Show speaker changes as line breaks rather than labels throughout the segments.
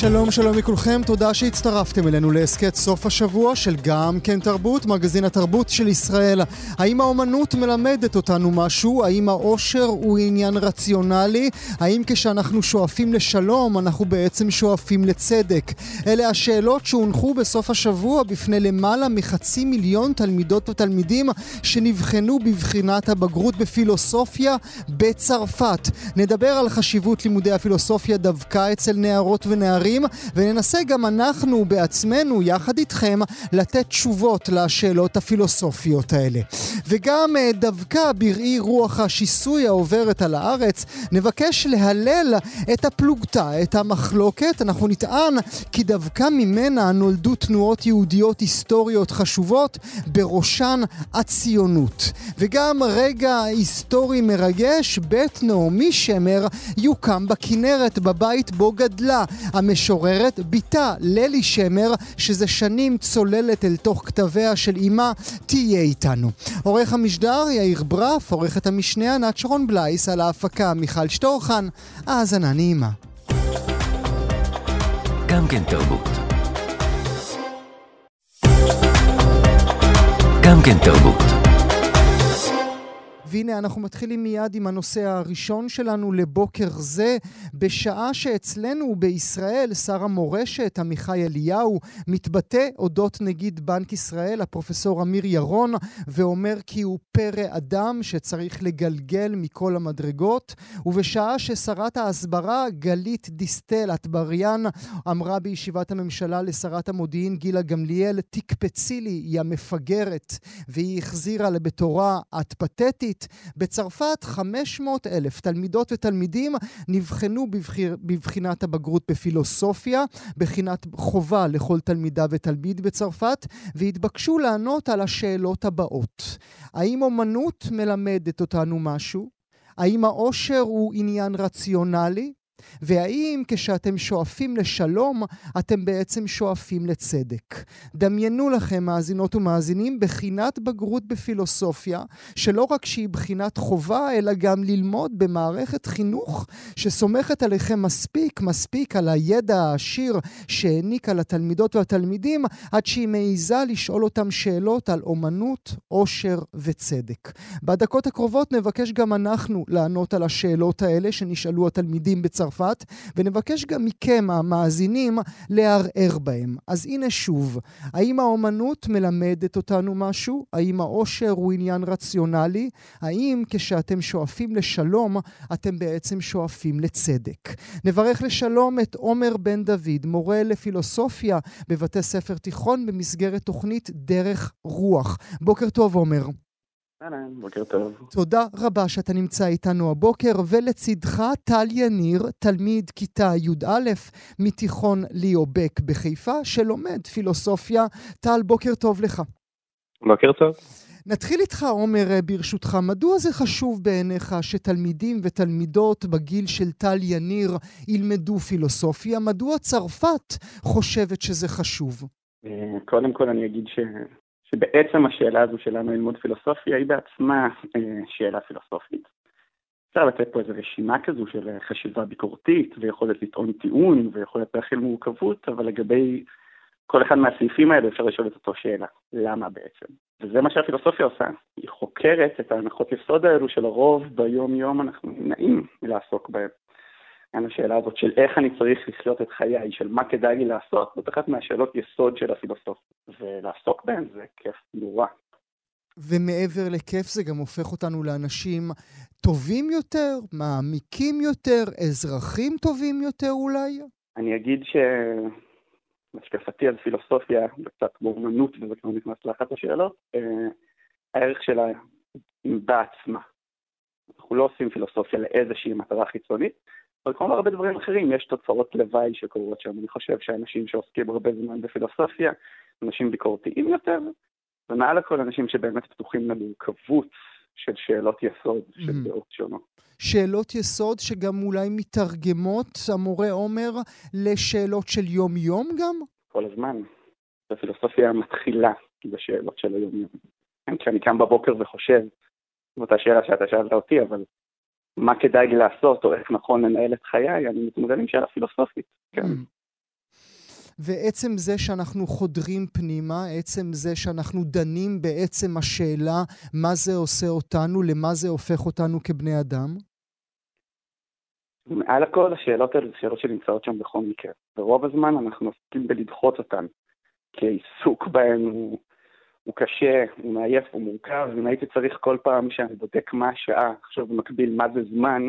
שלום שלום לכולכם, תודה שהצטרפתם אלינו להסכת סוף השבוע של גם כן תרבות, מגזין התרבות של ישראל. האם האומנות מלמדת אותנו משהו? האם האושר הוא עניין רציונלי? האם כשאנחנו שואפים לשלום אנחנו בעצם שואפים לצדק? אלה השאלות שהונחו בסוף השבוע בפני למעלה מחצי מיליון תלמידות ותלמידים שנבחנו בבחינת הבגרות בפילוסופיה בצרפת. נדבר על חשיבות לימודי הפילוסופיה דווקא אצל נערות ונערים. אחרים, וננסה גם אנחנו בעצמנו, יחד איתכם, לתת תשובות לשאלות הפילוסופיות האלה. וגם אה, דווקא בראי רוח השיסוי העוברת על הארץ, נבקש להלל את הפלוגתא, את המחלוקת. אנחנו נטען כי דווקא ממנה נולדו תנועות יהודיות היסטוריות חשובות, בראשן הציונות. וגם רגע היסטורי מרגש, בית נעמי שמר יוקם בכנרת, בבית בו גדלה. המשוררת, בתה ללי שמר, שזה שנים צוללת אל תוך כתביה של אמה, תהיה איתנו. עורך המשדר יאיר ברף, עורכת המשנה ענת שרון בלייס, על ההפקה מיכל שטורחן. האזנה נעימה.
גם כן תרבות. גם כן תרבות.
והנה אנחנו מתחילים מיד עם הנושא הראשון שלנו לבוקר זה, בשעה שאצלנו בישראל שר המורשת עמיחי אליהו מתבטא אודות נגיד בנק ישראל, הפרופסור אמיר ירון, ואומר כי הוא פרא אדם שצריך לגלגל מכל המדרגות, ובשעה ששרת ההסברה גלית דיסטל אטבריאן אמרה בישיבת הממשלה לשרת המודיעין גילה גמליאל, תקפצי לי, היא המפגרת, והיא החזירה לבתורה את פתטית. בצרפת 500 אלף תלמידות ותלמידים נבחנו בבחיר, בבחינת הבגרות בפילוסופיה, בחינת חובה לכל תלמידה ותלמיד בצרפת, והתבקשו לענות על השאלות הבאות: האם אומנות מלמדת אותנו משהו? האם העושר הוא עניין רציונלי? והאם כשאתם שואפים לשלום, אתם בעצם שואפים לצדק? דמיינו לכם, מאזינות ומאזינים, בחינת בגרות בפילוסופיה, שלא רק שהיא בחינת חובה, אלא גם ללמוד במערכת חינוך שסומכת עליכם מספיק, מספיק על הידע העשיר שהעניקה לתלמידות והתלמידים, עד שהיא מעיזה לשאול אותם שאלות על אומנות, עושר וצדק. בדקות הקרובות נבקש גם אנחנו לענות על השאלות האלה שנשאלו התלמידים בצרפת. צרפת, ונבקש גם מכם, המאזינים, לערער בהם. אז הנה שוב, האם האומנות מלמדת אותנו משהו? האם העושר הוא עניין רציונלי? האם כשאתם שואפים לשלום, אתם בעצם שואפים לצדק? נברך לשלום את עומר בן דוד, מורה לפילוסופיה בבתי ספר תיכון במסגרת תוכנית דרך רוח. בוקר טוב, עומר.
אהלן, בוקר טוב.
תודה רבה שאתה נמצא איתנו הבוקר, ולצידך טל יניר, תלמיד כיתה י"א מתיכון ליאובק בחיפה, שלומד פילוסופיה. טל, בוקר טוב לך.
בוקר טוב.
נתחיל איתך, עומר, ברשותך. מדוע זה חשוב בעיניך שתלמידים ותלמידות בגיל של טל יניר ילמדו פילוסופיה? מדוע צרפת חושבת שזה חשוב?
אה, קודם כל אני אגיד ש... שבעצם השאלה הזו שלנו ללמוד פילוסופיה היא בעצמה אה, שאלה פילוסופית. אפשר לתת פה איזו רשימה כזו של חשיבה ביקורתית ויכולת לטעון טיעון ויכולת להכיל מורכבות, אבל לגבי כל אחד מהסעיפים האלה אפשר לשאול את אותו שאלה, למה בעצם? וזה מה שהפילוסופיה עושה, היא חוקרת את ההנחות יסוד האלו שלרוב ביום יום אנחנו נמנעים מלעסוק בהן. כאן השאלה הזאת של איך אני צריך לחיות את חיי, של מה כדאי לי לעשות, זאת אחת מהשאלות יסוד של הפילוסופיה. ולעסוק בהן זה כיף נורא.
ומעבר לכיף זה גם הופך אותנו לאנשים טובים יותר, מעמיקים יותר, אזרחים טובים יותר אולי?
אני אגיד שהשקפתי על פילוסופיה, וקצת באומנות, וזה כבר נכנס לאחת השאלות, אה, הערך שלה בעצמה. אנחנו לא עושים פילוסופיה לאיזושהי מטרה חיצונית, אבל כמו הרבה דברים אחרים, יש תוצאות לוואי שקורות שם. אני חושב שאנשים שעוסקים הרבה זמן בפילוסופיה, אנשים ביקורתיים יותר, ומעל הכל אנשים שבאמת פתוחים למורכבות של שאלות יסוד, של mm. דעות שונות.
שאלות יסוד שגם אולי מתרגמות, המורה עומר, לשאלות של יום-יום גם?
כל הזמן. הפילוסופיה מתחילה בשאלות של היום-יום. כן, כשאני קם בבוקר וחושב זאת השאלה שאתה שאלת אותי, אבל מה כדאי לי לעשות, או איך נכון לנהל את חיי, אני מתמודד עם שאלה פילוסופית, כן. Mm.
ועצם זה שאנחנו חודרים פנימה, עצם זה שאנחנו דנים בעצם השאלה מה זה עושה אותנו, למה זה הופך אותנו כבני אדם?
מעל הכל השאלות האלה זה שאלות שנמצאות שם בכל מקרה. ורוב הזמן אנחנו עוסקים בלדחות אותן, כי העיסוק בהן הוא, הוא קשה, הוא מעייף, הוא מורכב, אם הייתי צריך כל פעם שאני בודק מה השעה, עכשיו במקביל מה זה זמן,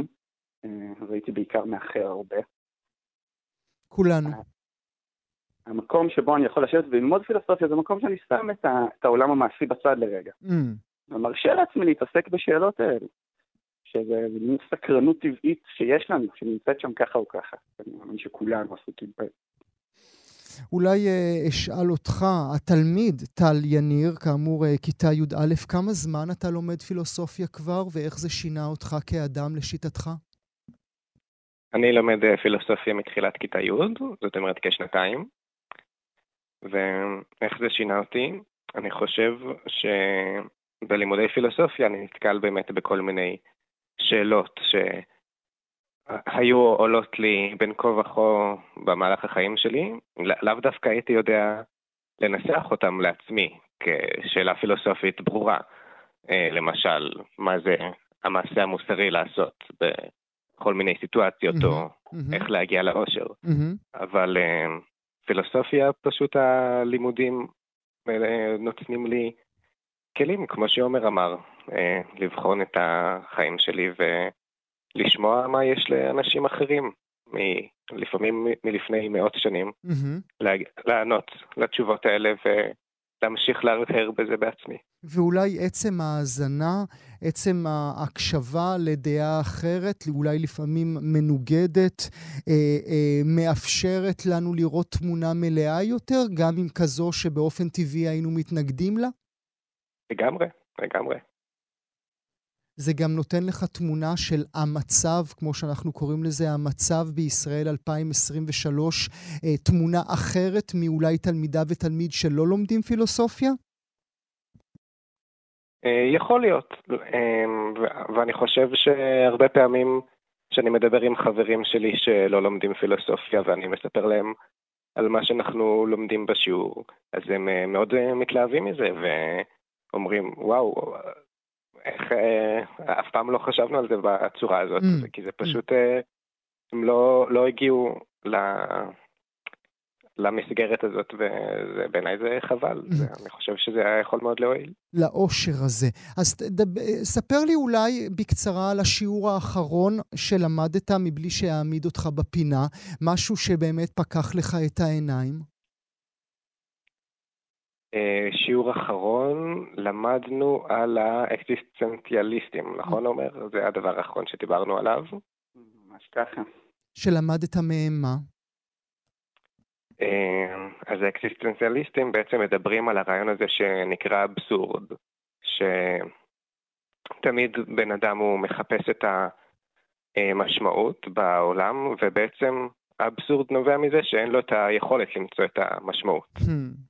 אה, אז הייתי בעיקר מאחר הרבה.
כולנו.
המקום שבו אני יכול לשבת וללמוד פילוסופיה זה מקום שאני שם את, ה, את העולם המעשי בצד לרגע. Mm. ומרשה לעצמי להתעסק בשאלות האלה, שזה מין סקרנות טבעית שיש לנו, שנמצאת שם ככה או ככה. אני מאמין שכולנו עסוקים בהם.
אולי אה, אשאל אותך, התלמיד טל יניר, כאמור אה, כיתה י"א, כמה זמן אתה לומד פילוסופיה כבר, ואיך זה שינה אותך כאדם לשיטתך?
אני לומד אה, פילוסופיה מתחילת כיתה י', זאת אומרת כשנתיים. ואיך זה שינה אותי? אני חושב שבלימודי פילוסופיה אני נתקל באמת בכל מיני שאלות שהיו עולות לי בין כה וכה במהלך החיים שלי, לאו דווקא הייתי יודע לנסח אותם לעצמי כשאלה פילוסופית ברורה. אה, למשל, מה זה המעשה המוסרי לעשות בכל מיני סיטואציות, mm-hmm, או mm-hmm. איך להגיע לאושר. Mm-hmm. אבל אה, פילוסופיה, פשוט הלימודים נותנים לי כלים, כמו שעומר אמר, אה, לבחון את החיים שלי ולשמוע מה יש לאנשים אחרים, מ- לפעמים מלפני מאות שנים, mm-hmm. לענות לתשובות האלה ולהמשיך להרהר בזה בעצמי.
ואולי עצם ההאזנה, עצם ההקשבה לדעה אחרת, אולי לפעמים מנוגדת, אה, אה, מאפשרת לנו לראות תמונה מלאה יותר, גם אם כזו שבאופן טבעי היינו מתנגדים לה?
לגמרי, לגמרי.
זה גם נותן לך תמונה של המצב, כמו שאנחנו קוראים לזה, המצב בישראל 2023, אה, תמונה אחרת מאולי תלמידה ותלמיד שלא לומדים פילוסופיה?
אה, יכול להיות, אה, ואני חושב שהרבה פעמים כשאני מדבר עם חברים שלי שלא לומדים פילוסופיה ואני מספר להם על מה שאנחנו לומדים בשיעור, אז הם מאוד מתלהבים מזה ואומרים, וואו, איך, אף פעם לא חשבנו על זה בצורה הזאת, mm. כי זה פשוט, הם לא, לא הגיעו למסגרת הזאת, ובעיניי זה חבל. זה, אני חושב שזה היה יכול מאוד להועיל.
לאושר הזה. אז דב, ספר לי אולי בקצרה על השיעור האחרון שלמדת מבלי שאעמיד אותך בפינה, משהו שבאמת פקח לך את העיניים.
Uh, שיעור אחרון, למדנו על האקסיסטנציאליסטים, נכון אומר? זה הדבר האחרון שדיברנו עליו.
ממש ככה.
שלמדת מהם מה?
אמ, אז האקסיסטנציאליסטים בעצם מדברים על הרעיון הזה שנקרא אבסורד, שתמיד בן אדם הוא מחפש את המשמעות בעולם, ובעצם האבסורד נובע מזה שאין לו את היכולת למצוא את המשמעות. Hmm.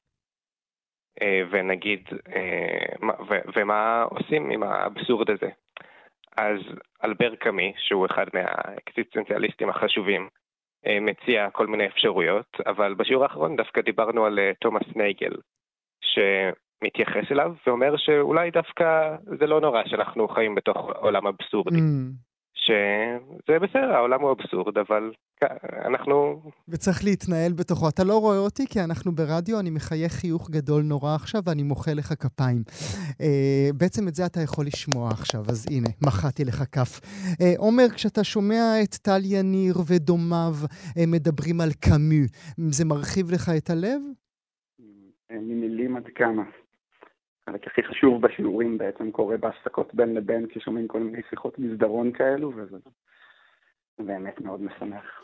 אה, ונגיד, אה, ומה עושים עם האבסורד הזה? אז אלבר קאמי, שהוא אחד מהאקסיסטנציאליסטים החשובים, אה, מציע כל מיני אפשרויות, אבל בשיעור האחרון דווקא דיברנו על תומאס נייגל, שמתייחס אליו ואומר שאולי דווקא זה לא נורא שאנחנו חיים בתוך עולם אבסורדי. Mm. שזה בסדר, העולם הוא אבסורד, אבל אנחנו...
וצריך להתנהל בתוכו. אתה לא רואה אותי כי אנחנו ברדיו, אני מחייך חיוך גדול נורא עכשיו ואני מוחא לך כפיים. אה, בעצם את זה אתה יכול לשמוע עכשיו, אז הנה, מחאתי לך כף. אה, עומר, כשאתה שומע את טל יניר ודומיו אה, מדברים על קאמי, זה מרחיב לך את הלב?
ממילים עד כמה. החלק הכי חשוב בשיעורים בעצם קורה בהפסקות בין לבין, כששומעים כל מיני שיחות מסדרון כאלו, וזה באמת מאוד משמח.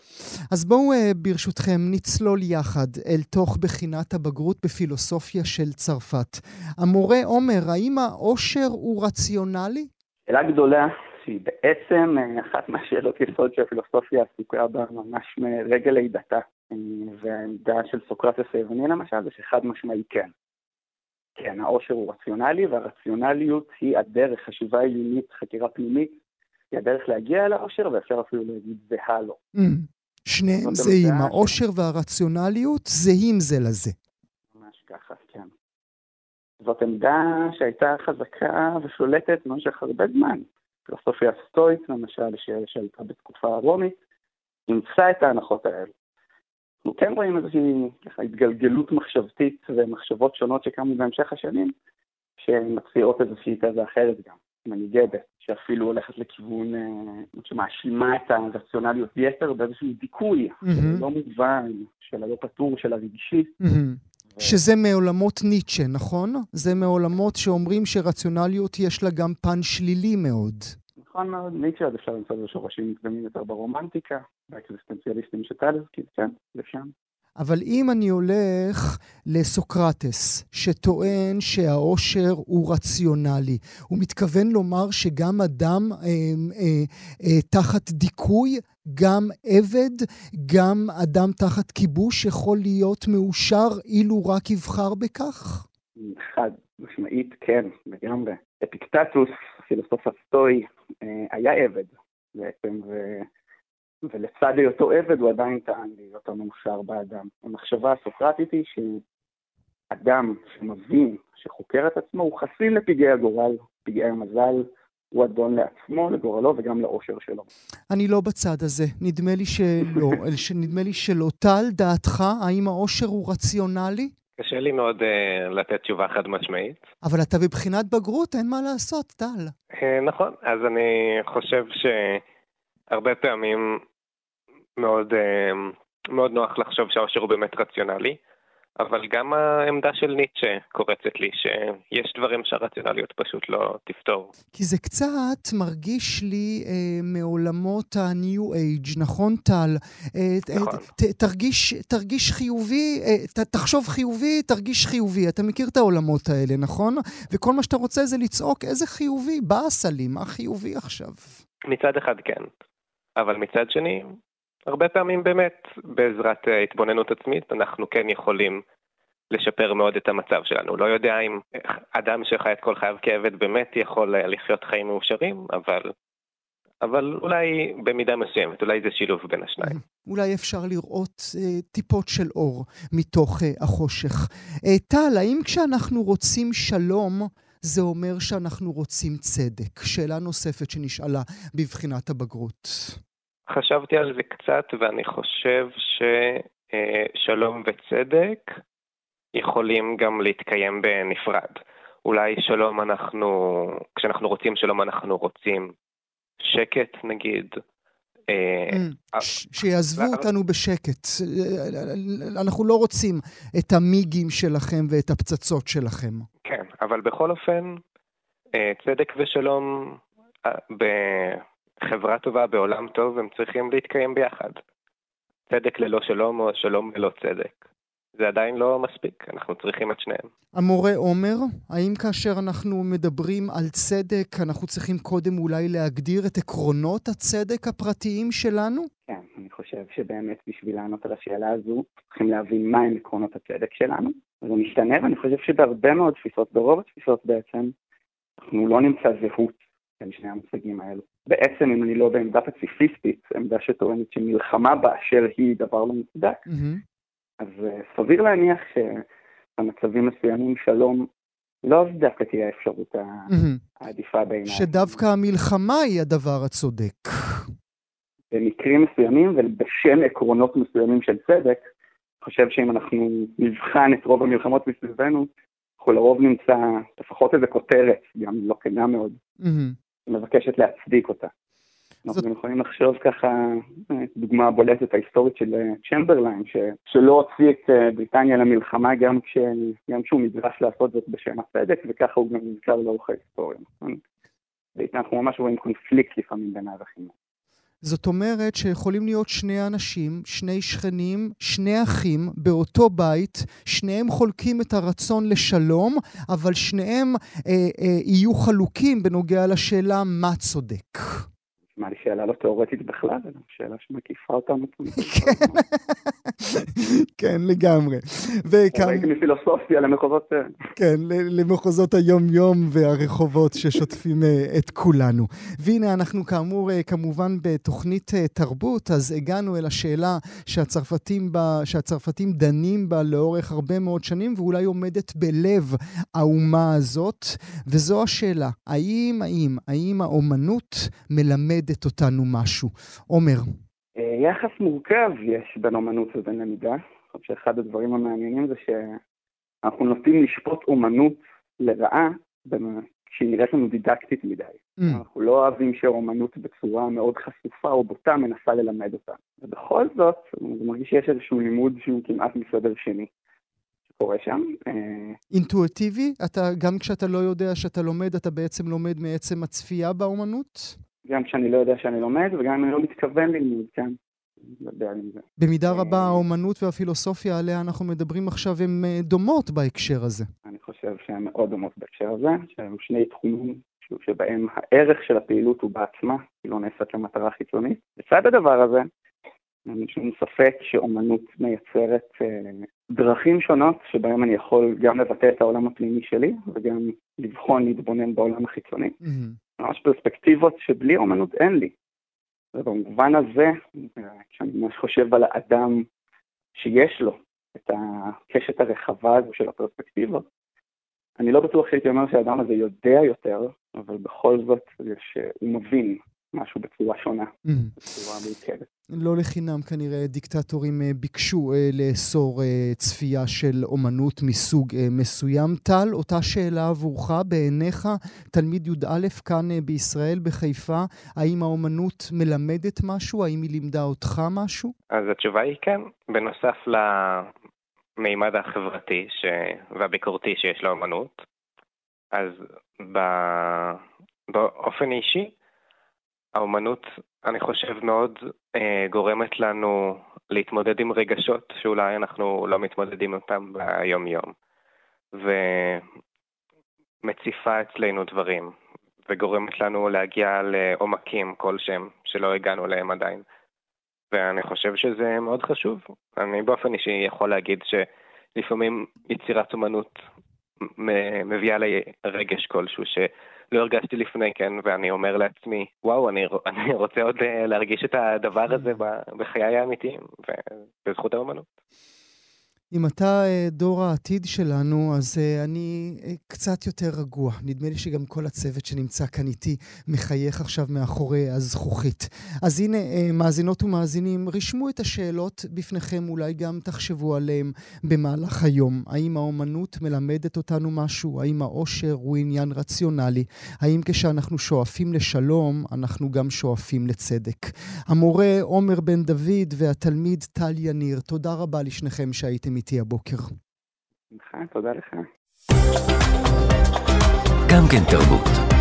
אז בואו אה, ברשותכם נצלול יחד אל תוך בחינת הבגרות בפילוסופיה של צרפת. המורה עומר, האם העושר הוא רציונלי?
שאלה גדולה, שהיא בעצם אה, אחת מהשאלות יסוד שהפילוסופיה עסוקה בה ממש מרגע לידתה. והעמדה של סוקרטס היווני למשל זה שחד משמעי כן. כן, העושר הוא רציונלי, והרציונליות היא הדרך, חשיבה עיונית, חקירה פנימית, היא הדרך להגיע אל העושר, ואפשר אפילו להגיד זהה לו.
Mm. שניהם זהים, העושר והרציונליות זהים זה לזה.
ממש ככה, כן. זאת עמדה שהייתה חזקה ושולטת במשך הרבה זמן. פילוסופיה סטואית, למשל, שהייתה בתקופה הרומית, אימצה את ההנחות האלה. אנחנו כן רואים איזושהי ככה, התגלגלות מחשבתית ומחשבות שונות שקמו בהמשך השנים, שמציעות איזושהי תזה אחרת גם, מנהיגדת, שאפילו הולכת לכיוון אה, שמאשימה את הרציונליות יתר באיזשהו דיכוי, mm-hmm. לא מובן, של הלא פתור, של הרגשי.
Mm-hmm. שזה מעולמות ניטשה, נכון? זה מעולמות שאומרים שרציונליות יש לה גם פן שלילי מאוד.
נכון מאוד, ניטשה, אז אפשר למצוא איזה שורשים מוקדמים יותר ברומנטיקה, באקזיסטנציאליסטים שטל הזכיר, כן, לשם.
אבל אם אני הולך לסוקרטס, שטוען שהאושר הוא רציונלי, הוא מתכוון לומר שגם אדם אה, אה, אה, תחת דיכוי, גם עבד, גם אדם תחת כיבוש יכול להיות מאושר אילו רק יבחר בכך?
חד משמעית כן, לגמרי. אפיקטטוס, פילוסוף הסטואי, אה, היה עבד בעצם, ו... ולצד היותו עבד הוא עדיין טען להיות המאושר באדם. המחשבה הסוקרטית היא שאדם שמבין, שחוקר את עצמו, הוא חסין לפגעי הגורל, פגעי המזל, הוא אדון לעצמו, לגורלו וגם לאושר שלו.
אני לא בצד הזה. נדמה לי שלא. נדמה לי שלא. טל, דעתך, האם האושר הוא רציונלי?
קשה לי מאוד uh, לתת תשובה חד משמעית.
אבל אתה בבחינת בגרות, אין מה לעשות, טל.
Uh, נכון, אז אני חושב שהרבה פעמים מאוד, uh, מאוד נוח לחשוב שהאושר הוא באמת רציונלי. אבל גם העמדה של ניטשה קורצת לי, שיש דברים שהרציונליות פשוט לא תפתור.
כי זה קצת מרגיש לי אה, מעולמות ה-new age, נכון טל?
אה, נכון.
ת, תרגיש, תרגיש חיובי, אה, ת, תחשוב חיובי, תרגיש חיובי. אתה מכיר את העולמות האלה, נכון? וכל מה שאתה רוצה זה לצעוק איזה חיובי, באסה לי, מה חיובי עכשיו?
מצד אחד כן, אבל מצד שני, הרבה פעמים באמת בעזרת אה, התבוננות עצמית אנחנו כן יכולים לשפר מאוד את המצב שלנו. לא יודע אם אדם שחי את כל חייו כעבד באמת יכול אה, לחיות חיים מאושרים, אבל, אבל אולי במידה מסוימת, אולי זה שילוב בין השניים.
אולי אפשר לראות אה, טיפות של אור מתוך אה, החושך. אה, טל, האם כשאנחנו רוצים שלום, זה אומר שאנחנו רוצים צדק? שאלה נוספת שנשאלה בבחינת הבגרות.
חשבתי על זה קצת, ואני חושב ששלום וצדק יכולים גם להתקיים בנפרד. אולי שלום אנחנו, כשאנחנו רוצים שלום אנחנו רוצים שקט נגיד.
אה, mm, שיעזבו אותנו בשקט. אנחנו לא רוצים את המיגים שלכם ואת הפצצות שלכם.
אבל בכל אופן, אה, צדק ושלום אה, חברה טובה בעולם טוב, הם צריכים להתקיים ביחד. צדק ללא שלום או שלום ללא צדק. זה עדיין לא מספיק, אנחנו צריכים את שניהם.
המורה עומר, האם כאשר אנחנו מדברים על צדק, אנחנו צריכים קודם אולי להגדיר את עקרונות הצדק הפרטיים שלנו?
כן, אני חושב שבאמת בשביל לענות על השאלה הזו, צריכים להבין מהם עקרונות הצדק שלנו. זה משתנה, ואני חושב שבהרבה מאוד תפיסות, ברוב התפיסות בעצם, אנחנו לא נמצא זהות בין שני המושגים האלו. בעצם אם אני לא בעמדה פציפיסטית, עמדה שטוענת שמלחמה באשר היא דבר לא מוצדק, mm-hmm. אז אה, סביר להניח שבמצבים מסוימים שלום לא דווקא תהיה האפשרות mm-hmm. העדיפה בעיניי.
שדווקא המלחמה היא הדבר הצודק.
במקרים מסוימים ובשם עקרונות מסוימים של צדק, חושב שאם אנחנו נבחן את רוב המלחמות מסביבנו, אנחנו לרוב נמצא לפחות איזה כותרת, גם לא כנה מאוד. מבקשת להצדיק אותה. אנחנו. יכולים לחשוב ככה, דוגמה בולטת ההיסטורית של אה, צ'מברליין, ש... שלא הוציא את אה, בריטניה למלחמה גם, כש... גם כשהוא נדרש לעשות זאת בשם הצדק, וככה הוא גם נזכר לאורך ההיסטוריה. נכון? אנחנו ממש רואים קונפליקט לפעמים בין הערכים.
זאת אומרת שיכולים להיות שני אנשים, שני שכנים, שני אחים באותו בית, שניהם חולקים את הרצון לשלום, אבל שניהם אה, אה, יהיו חלוקים בנוגע לשאלה מה צודק.
נשמע לי שאלה לא תיאורטית בכלל, אלא שאלה שמקיפה אותנו.
כן, כן, לגמרי.
וכאן... מפילוסופיה למחוזות... אה,
כן, למחוזות היום-יום והרחובות ששוטפים אה, את כולנו. והנה, אנחנו כאמור, אה, כמובן בתוכנית תרבות, אז הגענו אל השאלה שהצרפתים, בה, שהצרפתים דנים בה לאורך הרבה מאוד שנים, ואולי עומדת בלב האומה הזאת, וזו השאלה, האם, האם, האם האומנות מלמדת אותנו משהו? עומר.
אה, יחס מורכב יש בין אומנות לבין למידה. אני חושב שאחד הדברים המעניינים זה שאנחנו נוטים לשפוט אומנות לרעה כשהיא נראית לנו דידקטית מדי. Mm. אנחנו לא אוהבים שאומנות בצורה מאוד חשופה או בוטה מנסה ללמד אותה. ובכל זאת, אני מרגיש שיש איזשהו לימוד שהוא כמעט מסדר שני. שקורה שם.
אה, אינטואיטיבי? אתה, גם כשאתה לא יודע שאתה לומד, אתה בעצם לומד מעצם הצפייה באומנות?
גם כשאני לא יודע שאני לומד, וגם אם אני לא מתכוון ללמוד, כן.
במידה אה, רבה האומנות והפילוסופיה עליה אנחנו מדברים עכשיו הן אה, דומות בהקשר הזה.
אני חושב שהן מאוד דומות בהקשר הזה, שהן שני תחומים שבהם הערך של הפעילות הוא בעצמה, היא לא נעשית למטרה חיצונית. לצד הדבר הזה, אין שום ספק שאומנות מייצרת אה, דרכים שונות שבהם אני יכול גם לבטא את העולם הפנימי שלי וגם לבחון, להתבונן בעולם החיצוני. Mm-hmm. ממש פרספקטיבות שבלי אומנות אין לי. ובמובן הזה, כשאני ממש חושב על האדם שיש לו את הקשת הרחבה הזו של הפרספקטיבות, אני לא בטוח שהייתי אומר שהאדם הזה יודע יותר, אבל בכל זאת הוא מבין משהו בצורה שונה, mm. בצורה מורכבת.
לא לחינם כנראה דיקטטורים אה, ביקשו אה, לאסור אה, צפייה של אומנות מסוג מסוים. טל, אותה שאלה עבורך, בעיניך, תלמיד י"א כאן בישראל, בחיפה, האם האומנות מלמדת משהו? האם היא לימדה אותך משהו?
אז התשובה היא כן. בנוסף למימד החברתי ש... והביקורתי שיש לאומנות, אז ב... באופן אישי, האומנות, אני חושב, מאוד אה, גורמת לנו להתמודד עם רגשות שאולי אנחנו לא מתמודדים אותם ביום-יום, ומציפה אצלנו דברים, וגורמת לנו להגיע לעומקים כלשהם שלא הגענו אליהם עדיין. ואני חושב שזה מאוד חשוב. אני באופן אישי יכול להגיד שלפעמים יצירת אומנות מביאה לי רגש כלשהו, ש... לא הרגשתי לפני כן, ואני אומר לעצמי, וואו, אני, אני רוצה עוד אה, להרגיש את הדבר הזה בחיי האמיתיים, ובזכות האומנות.
אם אתה אה, דור העתיד שלנו, אז אה, אני אה, קצת יותר רגוע. נדמה לי שגם כל הצוות שנמצא כאן איתי מחייך עכשיו מאחורי הזכוכית. אז הנה, מאזינות ומאזינים, רשמו את השאלות בפניכם, אולי גם תחשבו עליהן במהלך היום. האם האומנות מלמדת אותנו משהו? האם העושר הוא עניין רציונלי? האם כשאנחנו שואפים לשלום, אנחנו גם שואפים לצדק? המורה עומר בן דוד והתלמיד טל יניר, תודה רבה לשניכם שהייתם איתי הבוקר.
תודה לך.
גם כן תרבות.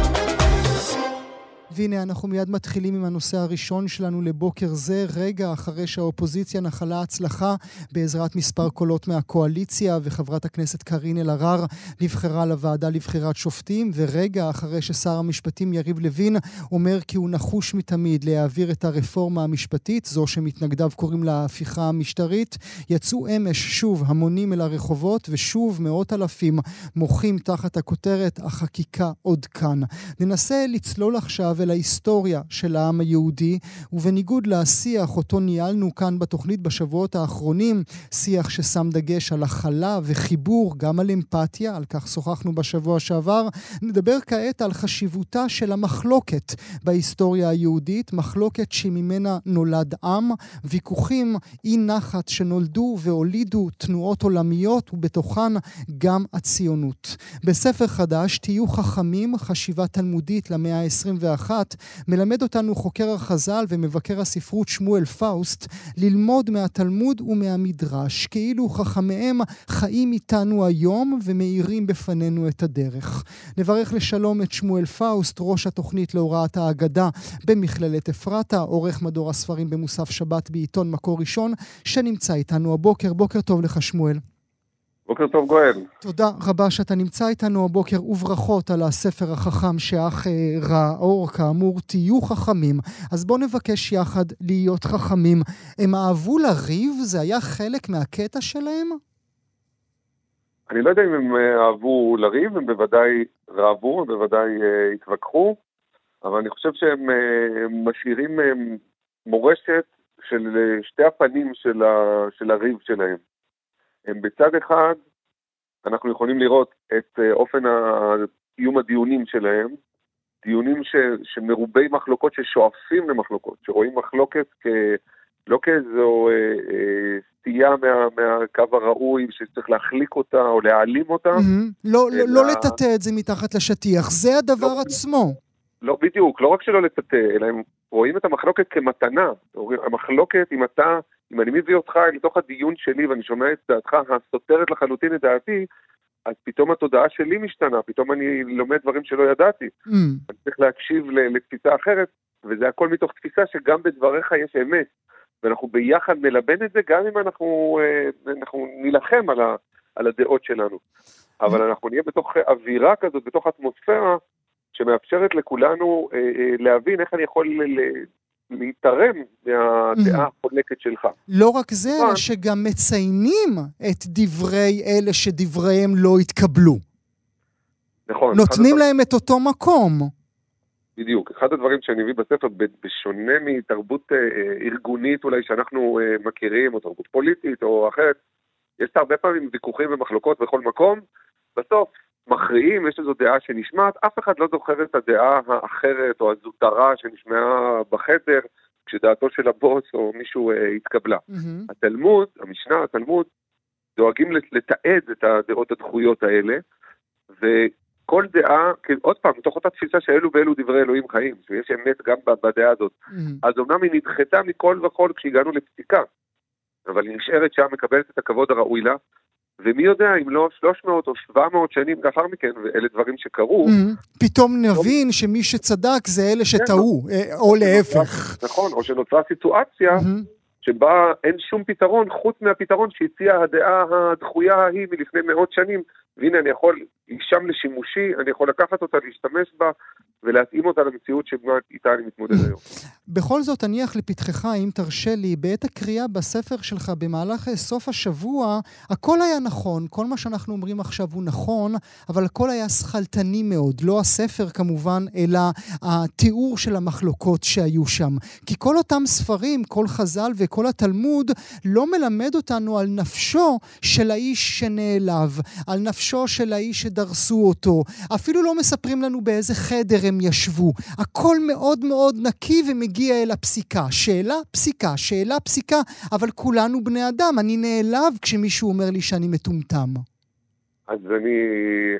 והנה אנחנו מיד מתחילים עם הנושא הראשון שלנו לבוקר זה, רגע אחרי שהאופוזיציה נחלה הצלחה בעזרת מספר קולות מהקואליציה וחברת הכנסת קארין אלהרר נבחרה לוועדה לבחירת שופטים, ורגע אחרי ששר המשפטים יריב לוין אומר כי הוא נחוש מתמיד להעביר את הרפורמה המשפטית, זו שמתנגדיו קוראים לה ההפיכה המשטרית, יצאו אמש שוב המונים אל הרחובות ושוב מאות אלפים מוחים תחת הכותרת החקיקה עוד כאן. ננסה לצלול עכשיו אל ההיסטוריה של העם היהודי, ובניגוד לשיח אותו ניהלנו כאן בתוכנית בשבועות האחרונים, שיח ששם דגש על הכלה וחיבור, גם על אמפתיה, על כך שוחחנו בשבוע שעבר, נדבר כעת על חשיבותה של המחלוקת בהיסטוריה היהודית, מחלוקת שממנה נולד עם, ויכוחים אי נחת שנולדו והולידו תנועות עולמיות, ובתוכן גם הציונות. בספר חדש, תהיו חכמים, חשיבה תלמודית למאה ה-21, אחת, מלמד אותנו חוקר החז"ל ומבקר הספרות שמואל פאוסט ללמוד מהתלמוד ומהמדרש, כאילו חכמיהם חיים איתנו היום ומאירים בפנינו את הדרך. נברך לשלום את שמואל פאוסט, ראש התוכנית להוראת האגדה במכללת אפרתה, עורך מדור הספרים במוסף שבת בעיתון מקור ראשון, שנמצא איתנו הבוקר. בוקר טוב לך שמואל.
בוקר טוב גואל.
תודה רבה שאתה נמצא איתנו הבוקר, וברכות על הספר החכם שאח אה, רע אור, כאמור, תהיו חכמים. אז בואו נבקש יחד להיות חכמים. הם אהבו לריב? זה היה חלק מהקטע שלהם?
אני לא יודע אם הם אה, אהבו לריב, הם בוודאי רבו, הם בוודאי uh, התווכחו, אבל אני חושב שהם uh, משאירים מורשת של שתי הפנים של, ה, של הריב שלהם. הם בצד אחד, אנחנו יכולים לראות את uh, אופן קיום הדיונים שלהם, דיונים ש, שמרובי מחלוקות ששואפים למחלוקות, שרואים מחלוקת כ... לא כאיזו אה, אה, סטייה מה, מהקו הראוי שצריך להחליק אותה או להעלים אותה. Mm-hmm.
לא, אלא... לא לטאטא את זה מתחת לשטיח, זה הדבר לא, עצמו.
לא, בדיוק, לא רק שלא לטאטא, אלא הם רואים את המחלוקת כמתנה. המחלוקת, אם אתה, אם אני מביא אותך לתוך הדיון שלי ואני שומע את דעתך הסותרת לחלוטין את דעתי, אז פתאום התודעה שלי משתנה, פתאום אני לומד דברים שלא ידעתי. Mm. אני צריך להקשיב לתפיסה אחרת, וזה הכל מתוך תפיסה שגם בדבריך יש אמת. ואנחנו ביחד נלבן את זה, גם אם אנחנו, אה, אנחנו נילחם על, ה, על הדעות שלנו. אבל אנחנו נהיה בתוך אווירה כזאת, בתוך אטמוספירה, שמאפשרת לכולנו אה, אה, להבין איך אני יכול להתערם מהדעה החולקת שלך.
לא רק זה, אלא שגם מציינים את דברי אלה שדבריהם לא התקבלו.
נכון.
נותנים להם את אותו מקום.
בדיוק. אחד הדברים שאני מביא בספר, בשונה מתרבות אה, ארגונית אולי שאנחנו אה, מכירים, או תרבות פוליטית או אחרת, יש הרבה פעמים ויכוחים ומחלוקות בכל מקום, בסוף מכריעים, יש איזו דעה שנשמעת, אף אחד לא זוכר את הדעה האחרת או הזוטרה שנשמעה בחדר, כשדעתו של הבוס או מישהו אה, התקבלה. Mm-hmm. התלמוד, המשנה, התלמוד, דואגים לתעד את הדעות הדחויות האלה, כל דעה, עוד פעם, מתוך אותה תפיסה שאלו ואלו דברי אלוהים חיים, שיש אמת גם בדעה הזאת. Mm-hmm. אז אמנם היא נדחתה מכל וכל כשהגענו לפסיקה, אבל היא נשארת שם, מקבלת את הכבוד הראוי לה, ומי יודע אם לא 300 או 700 שנים לאחר מכן, ואלה דברים שקרו.
Mm-hmm. פתאום נבין שמי שצדק זה אלה כן, שטעו, כן, או להפך.
נכון, או שנוצרה סיטואציה mm-hmm. שבה אין שום פתרון חוץ מהפתרון שהציעה הדעה הדחויה ההיא מלפני מאות שנים, והנה אני יכול, היא שם לשימושי, אני יכול לקחת אותה, להשתמש בה ולהתאים אותה למציאות שאיתה אני מתמודד היום.
בכל זאת, אניח לפתחך, אם תרשה לי, בעת הקריאה בספר שלך במהלך סוף השבוע, הכל היה נכון, כל מה שאנחנו אומרים עכשיו הוא נכון, אבל הכל היה שכלתני מאוד. לא הספר כמובן, אלא התיאור של המחלוקות שהיו שם. כי כל אותם ספרים, כל חז"ל וכל התלמוד, לא מלמד אותנו על נפשו של האיש שנעלב, על נפשו של האיש שדרסו אותו. אפילו לא מספרים לנו באיזה חדר הם ישבו. הכל מאוד מאוד נקי ומגיע אל הפסיקה. שאלה, פסיקה, שאלה, פסיקה, אבל כולנו בני אדם. אני נעלב כשמישהו אומר לי שאני מטומטם.
אז אני,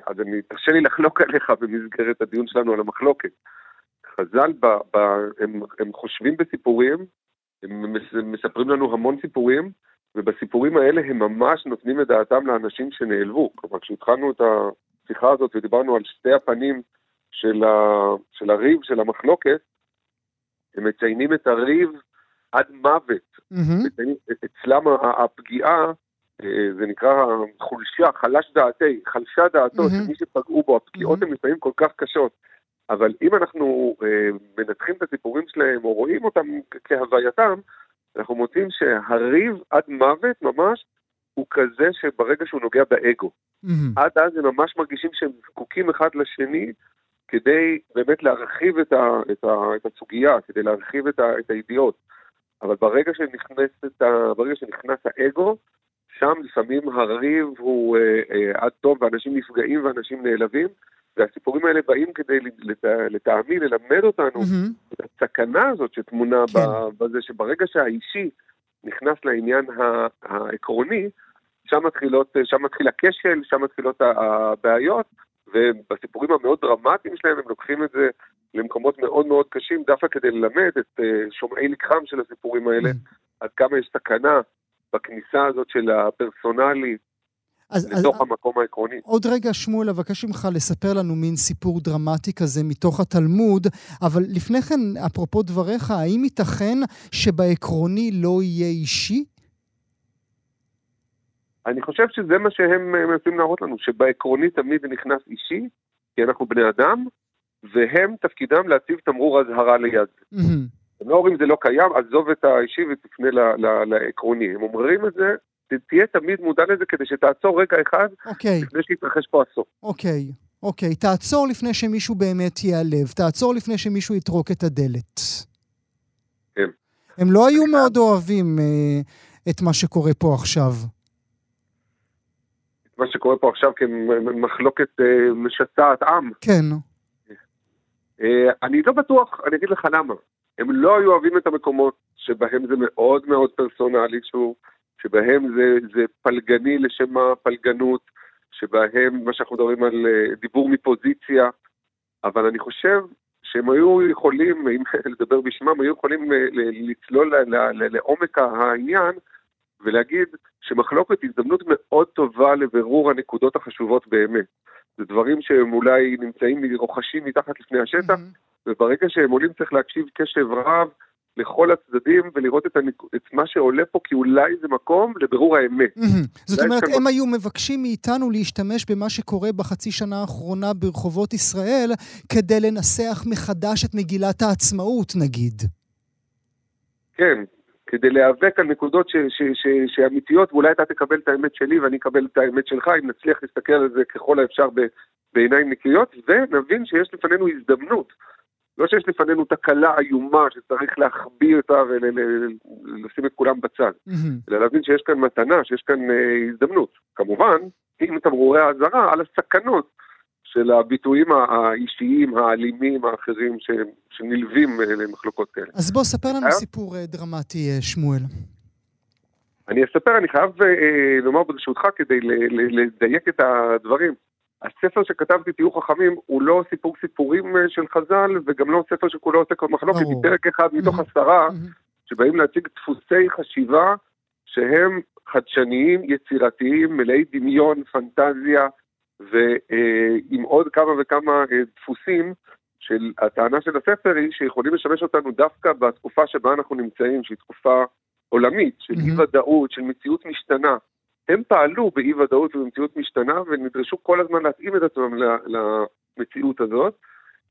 אז אני, תרשה לי לחלוק עליך במסגרת הדיון שלנו על המחלוקת. חז"ל, ב, ב, הם, הם חושבים בסיפורים, הם מספרים לנו המון סיפורים, ובסיפורים האלה הם ממש נותנים את דעתם לאנשים שנעלבו. כלומר, כשהתחלנו את השיחה הזאת ודיברנו על שתי הפנים של, ה, של הריב, של המחלוקת, הם מציינים את הריב עד מוות. Mm-hmm. אצלם הפגיעה, אה, זה נקרא חולשה, חלש דעתי, חלשה דעתו mm-hmm. של מי שפגעו בו, הפגיעות mm-hmm. הן לפעמים כל כך קשות. אבל אם אנחנו אה, מנתחים את הסיפורים שלהם או רואים אותם כהווייתם, אנחנו מוצאים שהריב עד מוות ממש הוא כזה שברגע שהוא נוגע באגו. Mm-hmm. עד אז הם ממש מרגישים שהם זקוקים אחד לשני כדי באמת להרחיב את, ה, את, ה, את הסוגיה, כדי להרחיב את, ה, את הידיעות. אבל ברגע שנכנס, ה, ברגע שנכנס האגו, שם לפעמים הריב הוא אה, אה, עד טוב ואנשים נפגעים ואנשים נעלבים, והסיפורים האלה באים כדי לטעמי ללמד אותנו mm-hmm. את הסכנה הזאת שטמונה כן. בזה שברגע שהאישי נכנס לעניין העקרוני, שם, מתחילות, שם מתחיל הכשל, שם מתחילות הבעיות, ובסיפורים המאוד דרמטיים שלהם הם לוקחים את זה למקומות מאוד מאוד קשים, דווקא כדי ללמד את אה, שומעי לקחם של הסיפורים האלה, mm. עד כמה יש סכנה בכניסה הזאת של הפרסונלי אז, לתוך אז, המקום העקרוני.
עוד רגע, שמואל, אבקש ממך לספר לנו מין סיפור דרמטי כזה מתוך התלמוד, אבל לפני כן, אפרופו דבריך, האם ייתכן שבעקרוני לא יהיה אישי?
אני חושב שזה מה שהם מנסים להראות לנו, שבעקרוני תמיד נכנס אישי, כי אנחנו בני אדם, והם תפקידם להציב תמרור אזהרה ליד. הם לא אומרים זה לא קיים, עזוב את האישי ותפנה לעקרוני. הם אומרים את זה, תהיה תמיד מודע לזה כדי שתעצור רגע אחד, okay. אוקיי. לפני שיתרחש פה אסון.
אוקיי, okay. אוקיי, okay. תעצור לפני שמישהו באמת ייעלב, תעצור לפני שמישהו יטרוק את הדלת.
כן.
הם לא היו מאוד אוהבים אה, את מה שקורה פה עכשיו.
מה שקורה פה עכשיו כמחלוקת אה, משסעת עם.
כן.
אה, אני לא בטוח, אני אגיד לך למה. הם לא היו אוהבים את המקומות שבהם זה מאוד מאוד פרסונלי, שהוא, שבהם זה, זה פלגני לשם הפלגנות, שבהם מה שאנחנו מדברים על אה, דיבור מפוזיציה, אבל אני חושב שהם היו יכולים, אם לדבר בשמם, היו יכולים לצלול לעומק העניין ולהגיד שמחלוקת היא הזדמנות מאוד טובה לבירור הנקודות החשובות באמת. זה דברים שהם אולי נמצאים, רוכשים מתחת לפני השטח, mm-hmm. וברגע שהם עולים צריך להקשיב קשב רב לכל הצדדים ולראות את, הנק... את מה שעולה פה, כי אולי זה מקום לבירור האמת.
זאת אומרת, הם מקום... היו מבקשים מאיתנו להשתמש במה שקורה בחצי שנה האחרונה ברחובות ישראל, כדי לנסח מחדש את מגילת העצמאות, נגיד.
כן, כדי להיאבק על נקודות שאמיתיות, ואולי אתה תקבל את האמת שלי ואני אקבל את האמת שלך, אם נצליח להסתכל על זה ככל האפשר בעיניים נקיות, ונבין שיש לפנינו הזדמנות. לא שיש לפנינו תקלה איומה שצריך להחביא אותה ולשים את כולם בצד, אלא להבין שיש כאן מתנה, שיש כאן אה, הזדמנות. כמובן, עם תמרורי האזהרה על הסכנות של הביטויים האישיים, האלימים, האחרים שנלווים אה, למחלוקות כאלה.
אז בוא, ספר לנו סיפור אה, דרמטי, אה, שמואל.
אני אספר, אני חייב לומר ברשותך כדי לדייק את הדברים. הספר שכתבתי, תהיו חכמים, הוא לא סיפור סיפורים של חז"ל, וגם לא ספר שכולו עוסק במחלוקת, היא פרק אחד מתוך עשרה, שבאים להציג דפוסי חשיבה שהם חדשניים, יצירתיים, מלאי דמיון, פנטזיה, ועם עוד כמה וכמה אה, דפוסים של הטענה של הספר היא שיכולים לשמש אותנו דווקא בתקופה שבה אנחנו נמצאים, שהיא תקופה עולמית, של אי ודאות, של מציאות משתנה. הם פעלו באי ודאות ובמציאות משתנה ונדרשו כל הזמן להתאים את עצמם למציאות הזאת.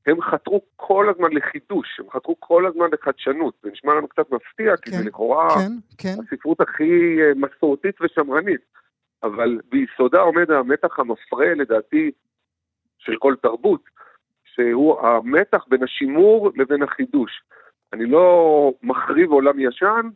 הם חתרו כל הזמן לחידוש, הם חתרו כל הזמן לחדשנות. זה נשמע לנו קצת מפתיע, כן, כי זה כן, לכאורה כן, כן. הספרות הכי אה, מסורתית ושמרנית. אבל ביסודה עומד המתח המפרה לדעתי של כל תרבות, שהוא המתח בין השימור לבין החידוש. אני לא מחריב עולם ישן,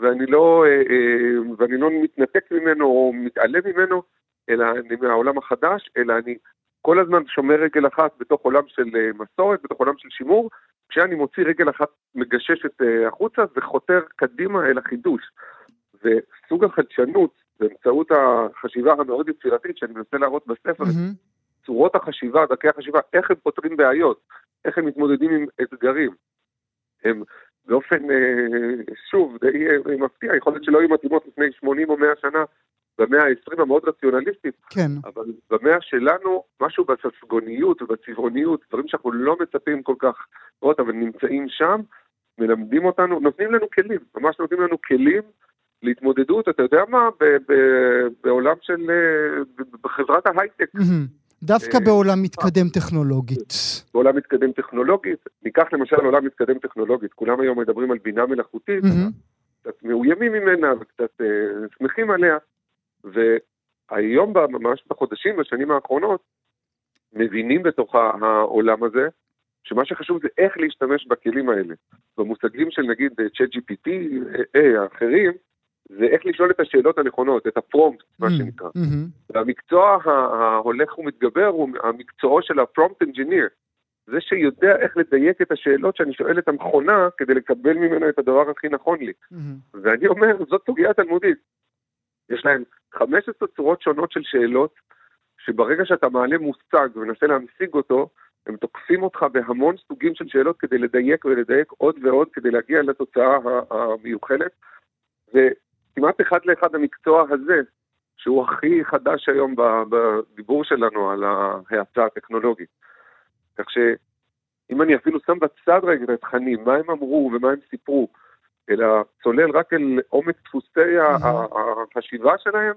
ואני לא, אה, אה, ואני לא מתנתק ממנו או מתעלם ממנו, אלא אני מהעולם החדש, אלא אני כל הזמן שומר רגל אחת בתוך עולם של אה, מסורת, בתוך עולם של שימור, כשאני מוציא רגל אחת מגששת החוצה וחותר קדימה אל החידוש. וסוג החדשנות באמצעות החשיבה המאוד יצירתית שאני מנסה להראות בספר, mm-hmm. צורות החשיבה, דרכי החשיבה, איך הם פותרים בעיות, איך הם מתמודדים עם אתגרים. הם באופן, אה, שוב, די אה, מפתיע, יכול להיות שלא היו מתאימות לפני 80 או 100 שנה, במאה ה-20 המאוד רציונליסטית,
כן.
אבל במאה שלנו, משהו בססגוניות ובצבעוניות, דברים שאנחנו לא מצפים כל כך לראות, אבל נמצאים שם, מלמדים אותנו, נותנים לנו כלים, ממש נותנים לנו כלים להתמודדות, אתה יודע מה, בעולם של, אה, בחברת ההייטק.
דווקא אה, בעולם מתקדם טכנולוגית.
בעולם מתקדם טכנולוגית, ניקח למשל עולם מתקדם טכנולוגית, כולם היום מדברים על בינה מלאכותית, קצת מאוימים ממנה וקצת אה, שמחים עליה, והיום ממש בחודשים, בשנים האחרונות, מבינים בתוך העולם הזה, שמה שחשוב זה איך להשתמש בכלים האלה. במושגים של נגיד ChatGPT, האחרים, זה איך לשאול את השאלות הנכונות, את הפרומפט, מה mm, שנקרא. Mm-hmm. והמקצוע ההולך ומתגבר הוא המקצועו של הפרומפט אנג'יניר. זה שיודע איך לדייק את השאלות שאני שואל את המכונה כדי לקבל ממנו את הדבר הכי נכון לי. Mm-hmm. ואני אומר, זאת סוגיה תלמודית. יש להם 15 צורות שונות של שאלות, שברגע שאתה מעלה מושג ומנסה להמשיג אותו, הם תוקפים אותך בהמון סוגים של שאלות כדי לדייק ולדייק עוד ועוד כדי להגיע לתוצאה המיוחלת. כמעט אחד לאחד המקצוע הזה, שהוא הכי חדש היום בדיבור שלנו על ההאצה הטכנולוגית. כך שאם אני אפילו שם בצד רגע את התכנים, מה הם אמרו ומה הם סיפרו, אלא צולל רק אל עומק דפוסי החשיבה שלהם,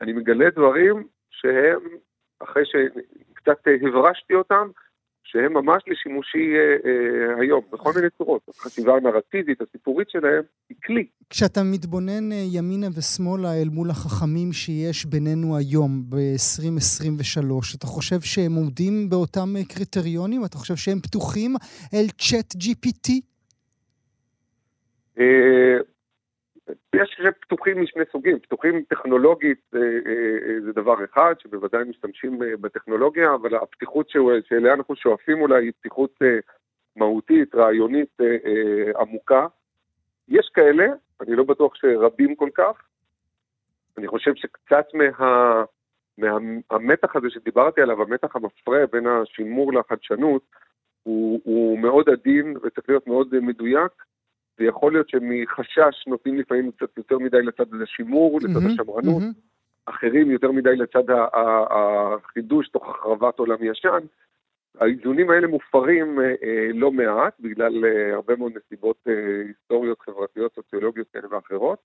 אני מגלה דברים שהם, אחרי שקצת הברשתי אותם, שהם ממש לשימושי אה, אה, היום, בכל מיני צורות. החשיבה הנרטיבית, הסיפורית שלהם, היא כלי.
כשאתה מתבונן אה, ימינה ושמאלה אל מול החכמים שיש בינינו היום, ב-2023, אתה חושב שהם עומדים באותם אה, קריטריונים? אתה חושב שהם פתוחים אל צ'אט GPT?
אה, יש פתוחים משני סוגים, פתוחים טכנולוגית אה, אה, זה דבר אחד, שבוודאי משתמשים בטכנולוגיה, אבל הפתיחות שאליה אנחנו שואפים אולי היא פתיחות מהותית, רעיונית, עמוקה. יש כאלה, אני לא בטוח שרבים כל כך. אני חושב שקצת מה... מהמתח הזה שדיברתי עליו, המתח המפרה בין השימור לחדשנות, הוא, הוא מאוד עדין וצריך להיות מאוד מדויק. ויכול להיות שמחשש נותנים לפעמים קצת יותר מדי לצד השימור, לצד mm-hmm, השמרנות, mm-hmm. אחרים יותר מדי לצד החידוש תוך החרבת עולם ישן. האיזונים האלה מופרים אה, אה, לא מעט, בגלל אה, הרבה מאוד נסיבות אה, היסטוריות, חברתיות, סוציולוגיות כאלה ואחרות,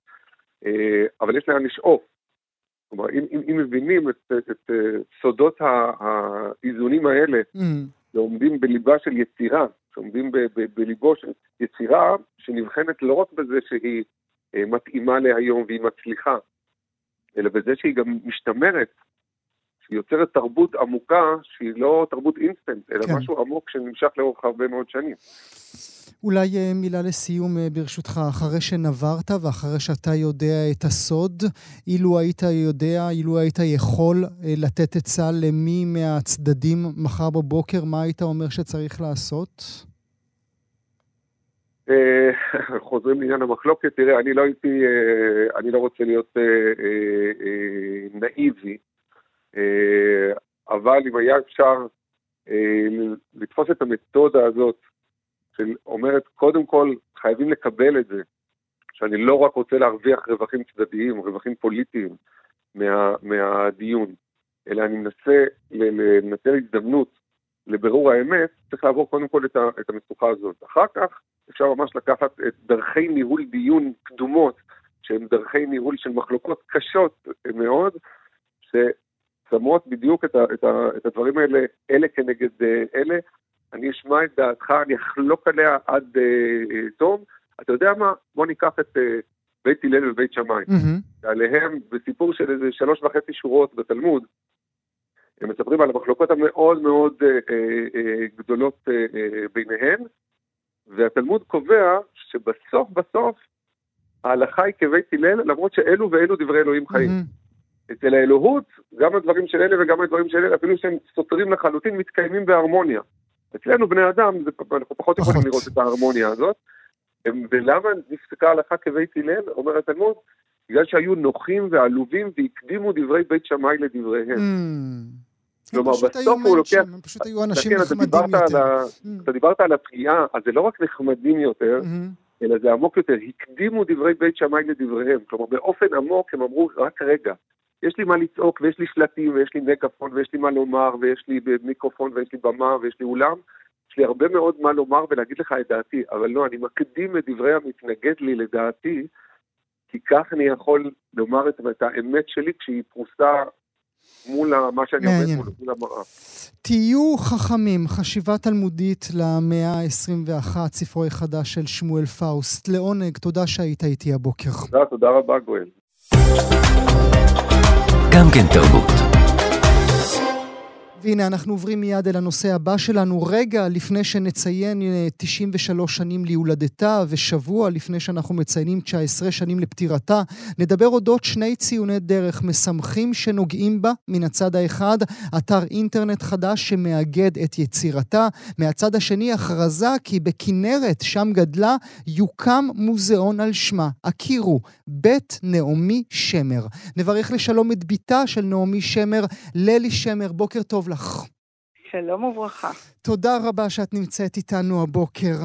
אה, אבל יש לאן לשאוף. כלומר, אם, אם, אם מבינים את, את, את אה, סודות האיזונים האלה, mm. ועומדים בליבה של יצירה, שעומדים בליבו של יצירה שנבחנת לא רק בזה שהיא אה, מתאימה להיום והיא מצליחה, אלא בזה שהיא גם משתמרת, יוצרת תרבות עמוקה שהיא לא תרבות אינסטנט, אלא כן. משהו עמוק שנמשך לאורך הרבה מאוד שנים.
אולי אה, מילה לסיום אה, ברשותך, אחרי שנברת ואחרי שאתה יודע את הסוד, אילו היית יודע, אילו היית יכול לתת עצה למי מהצדדים מחר בבוקר, מה היית אומר שצריך לעשות?
אה, חוזרים לעניין המחלוקת, תראה, אני לא הייתי, אה, אני לא רוצה להיות אה, נאיבי, אבל אם היה אפשר לתפוס את המתודה הזאת, שאומרת, קודם כל, חייבים לקבל את זה, שאני לא רק רוצה להרוויח רווחים צדדיים, רווחים פוליטיים מה, מהדיון, אלא אני מנסה לנצל הזדמנות לבירור האמת, צריך לעבור קודם כל את המשוכה הזאת. אחר כך אפשר ממש לקחת את דרכי ניהול דיון קדומות, שהן דרכי ניהול של מחלוקות קשות מאוד, ששמות בדיוק את, ה, את, ה, את הדברים האלה, אלה כנגד אה, אלה. אני אשמע את דעתך, אני אחלוק עליה עד uh, תום. אתה יודע מה? בוא ניקח את uh, בית הלל ובית שמאי. Mm-hmm. שעליהם, בסיפור של איזה שלוש וחצי שורות בתלמוד, הם מספרים על המחלוקות המאוד מאוד uh, uh, גדולות uh, uh, ביניהם, והתלמוד קובע שבסוף בסוף ההלכה היא כבית הלל, למרות שאלו ואלו דברי אלוהים חיים. Mm-hmm. אצל האלוהות, גם הדברים של אלה וגם הדברים של אלה, אפילו שהם סותרים לחלוטין, מתקיימים בהרמוניה. אצלנו בני אדם, זה, אנחנו פחות יכולים לראות את ההרמוניה הזאת. ולמה נפסקה ההלכה כבית הלל, אומר התלמוד? בגלל שהיו נוחים ועלובים והקדימו דברי בית שמאי לדבריהם. Mm.
כלומר, בסוף הוא לוקח... הם פשוט היו אנשים כן, נחמדים יותר.
Mm. אתה דיברת על הפגיעה, אז זה לא רק נחמדים יותר, mm-hmm. אלא זה עמוק יותר. הקדימו דברי בית שמאי לדבריהם. כלומר, באופן עמוק הם אמרו, רק רגע, יש לי מה לצעוק, ויש לי שלטים, ויש לי מגפון, ויש לי מה לומר, ויש לי מיקרופון, ויש לי במה, ויש לי אולם. יש לי הרבה מאוד מה לומר ולהגיד לך את דעתי, אבל לא, אני מקדים את דברי המתנגד לי לדעתי, כי כך אני יכול לומר את האמת שלי כשהיא פרוסה מול מה שאני עומד מול, מול המראה.
תהיו חכמים, חשיבה תלמודית למאה ה-21, ספרו החדש של שמואל פאוסט. לעונג, תודה שהיית איתי הבוקר.
תודה, תודה רבה, גואל.
גם כן תרבות.
והנה אנחנו עוברים מיד אל הנושא הבא שלנו, רגע לפני שנציין 93 אה, שנים להולדתה ושבוע לפני שאנחנו מציינים 19 שנים לפטירתה, נדבר אודות שני ציוני דרך משמחים שנוגעים בה. מן הצד האחד, אתר אינטרנט חדש שמאגד את יצירתה, מהצד השני הכרזה כי בכנרת, שם גדלה, יוקם מוזיאון על שמה. הכירו, בית נעמי שמר. נברך לשלום את בתה של נעמי שמר, ללי שמר. בוקר טוב לך.
שלום וברכה.
תודה רבה שאת נמצאת איתנו הבוקר.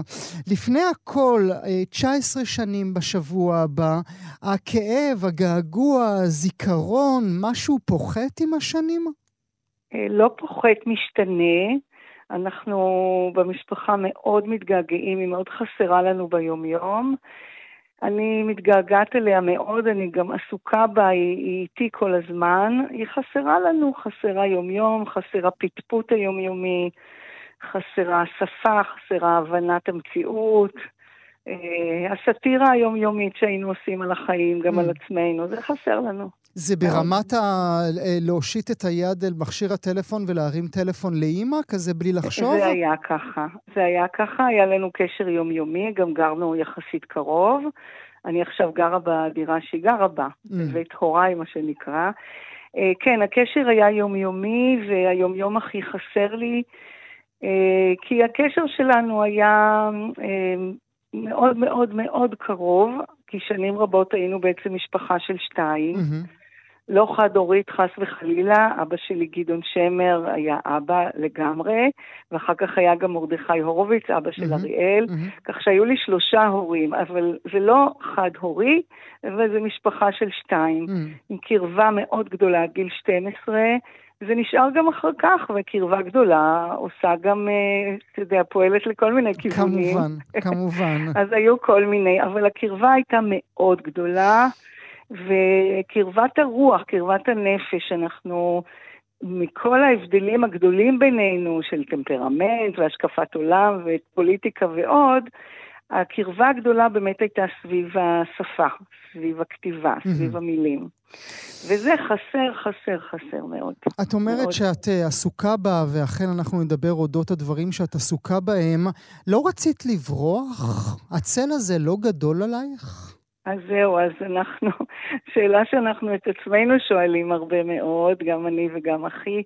לפני הכל, 19 אה, שנים בשבוע הבא, הכאב, הגעגוע, הזיכרון, משהו פוחת עם השנים?
אה, לא פוחת, משתנה. אנחנו במשפחה מאוד מתגעגעים, היא מאוד חסרה לנו ביומיום. אני מתגעגעת אליה מאוד, אני גם עסוקה בה, היא, היא איתי כל הזמן. היא חסרה לנו, חסרה יומיום, חסרה פטפוט היומיומי, חסרה שפה, חסרה הבנת המציאות. אה, הסאטירה היומיומית שהיינו עושים על החיים, גם
Mm.
על עצמנו, זה חסר לנו.
זה ברמת ה... אה, להושיט את היד אל מכשיר הטלפון ולהרים טלפון לאימא, כזה בלי לחשוב?
זה היה ככה. זה היה ככה, היה לנו קשר יומיומי, גם גרנו יחסית קרוב. אני עכשיו גרה בדירה שהיא גרה בה,
Mm.
בבית הוריי, מה שנקרא. אה, כן, הקשר היה יומיומי, והיומיום הכי חסר לי, אה, כי הקשר שלנו היה מאוד מאוד מאוד קרוב, כי שנים רבות היינו בעצם משפחה של שתיים.
מהמם.
לא חד-הורית, חס וחלילה, אבא שלי גדעון שמר היה אבא לגמרי, ואחר כך היה גם מרדכי הורוביץ, אבא של
מהמם.
אריאל,
מהמם.
כך שהיו לי שלושה הורים, אבל זה לא חד-הורי, וזה משפחה של שתיים,
מהמם.
עם קרבה מאוד גדולה עד גיל 12, זה נשאר גם אחר כך, וקרבה גדולה עושה גם, אה, אתה יודע, פועלת לכל מיני כיוונים.
כמובן, כמובן.
אז היו כל מיני, אבל הקרבה הייתה מאוד גדולה, וקרבת הרוח, קרבת הנפש, אנחנו, מכל ההבדלים הגדולים בינינו, של טמפרמנט והשקפת עולם ופוליטיקה ועוד, הקרבה הגדולה באמת הייתה סביב השפה, סביב הכתיבה, סביב המילים. וזה חסר, חסר, חסר מאוד.
את אומרת
מאוד.
שאת אה, עסוקה בה, ואכן אנחנו נדבר אודות הדברים שאת עסוקה בהם. לא רצית לברוח? הצל הזה לא גדול עלייך?
אז זהו, אז אנחנו, שאלה שאנחנו את עצמנו שואלים הרבה מאוד, גם אני וגם אחי,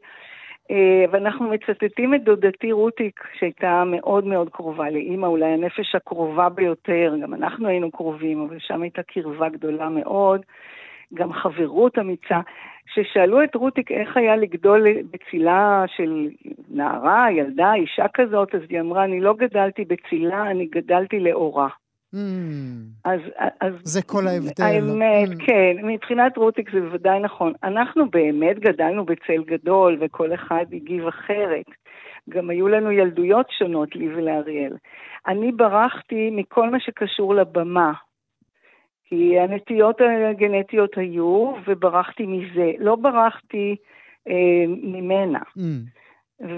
אה, ואנחנו מצטטים את דודתי רותיק, שהייתה מאוד מאוד קרובה לאימא, אולי הנפש הקרובה ביותר, גם אנחנו היינו קרובים, אבל שם הייתה קרבה גדולה מאוד, גם חברות אמיצה. כששאלו את רותיק איך היה לגדול בצילה של נערה, ילדה, אישה כזאת, אז היא אמרה, אני לא גדלתי בצילה, אני גדלתי לאורה.
Hmm,
אז, אז
זה כל ההבדל.
האמת,
Mm.
כן, מבחינת רוטיק זה בוודאי נכון. אנחנו באמת גדלנו בצל גדול, וכל אחד הגיב אחרת. גם היו לנו ילדויות שונות, לי ולאריאל. אני ברחתי מכל מה שקשור לבמה, כי הנטיות הגנטיות היו, וברחתי מזה. לא ברחתי אה, ממנה.
Hmm,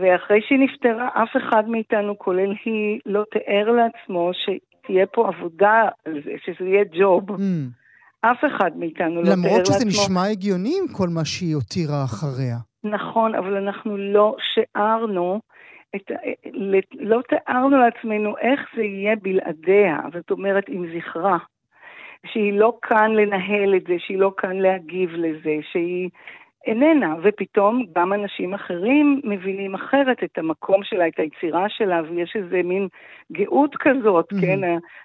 ואחרי שהיא נפטרה, אף אחד מאיתנו, כולל היא, לא תיאר לעצמו שתהיה פה עבודה שזה יהיה ג'וב.
hmm.
אף אחד מאיתנו לא תיאר לעצמו.
למרות שזה נשמע הגיוני עם כל מה שהיא הותירה אחריה.
נכון, אבל אנחנו לא שיערנו, את, לא תיארנו לעצמנו איך זה יהיה בלעדיה, זאת אומרת עם זכרה. שהיא לא כאן לנהל את זה, שהיא לא כאן להגיב לזה, שהיא איננה, ופתאום גם אנשים אחרים מבינים אחרת את המקום שלה, את היצירה שלה, ויש איזה מין גאות כזאת,
Mhm.
כן,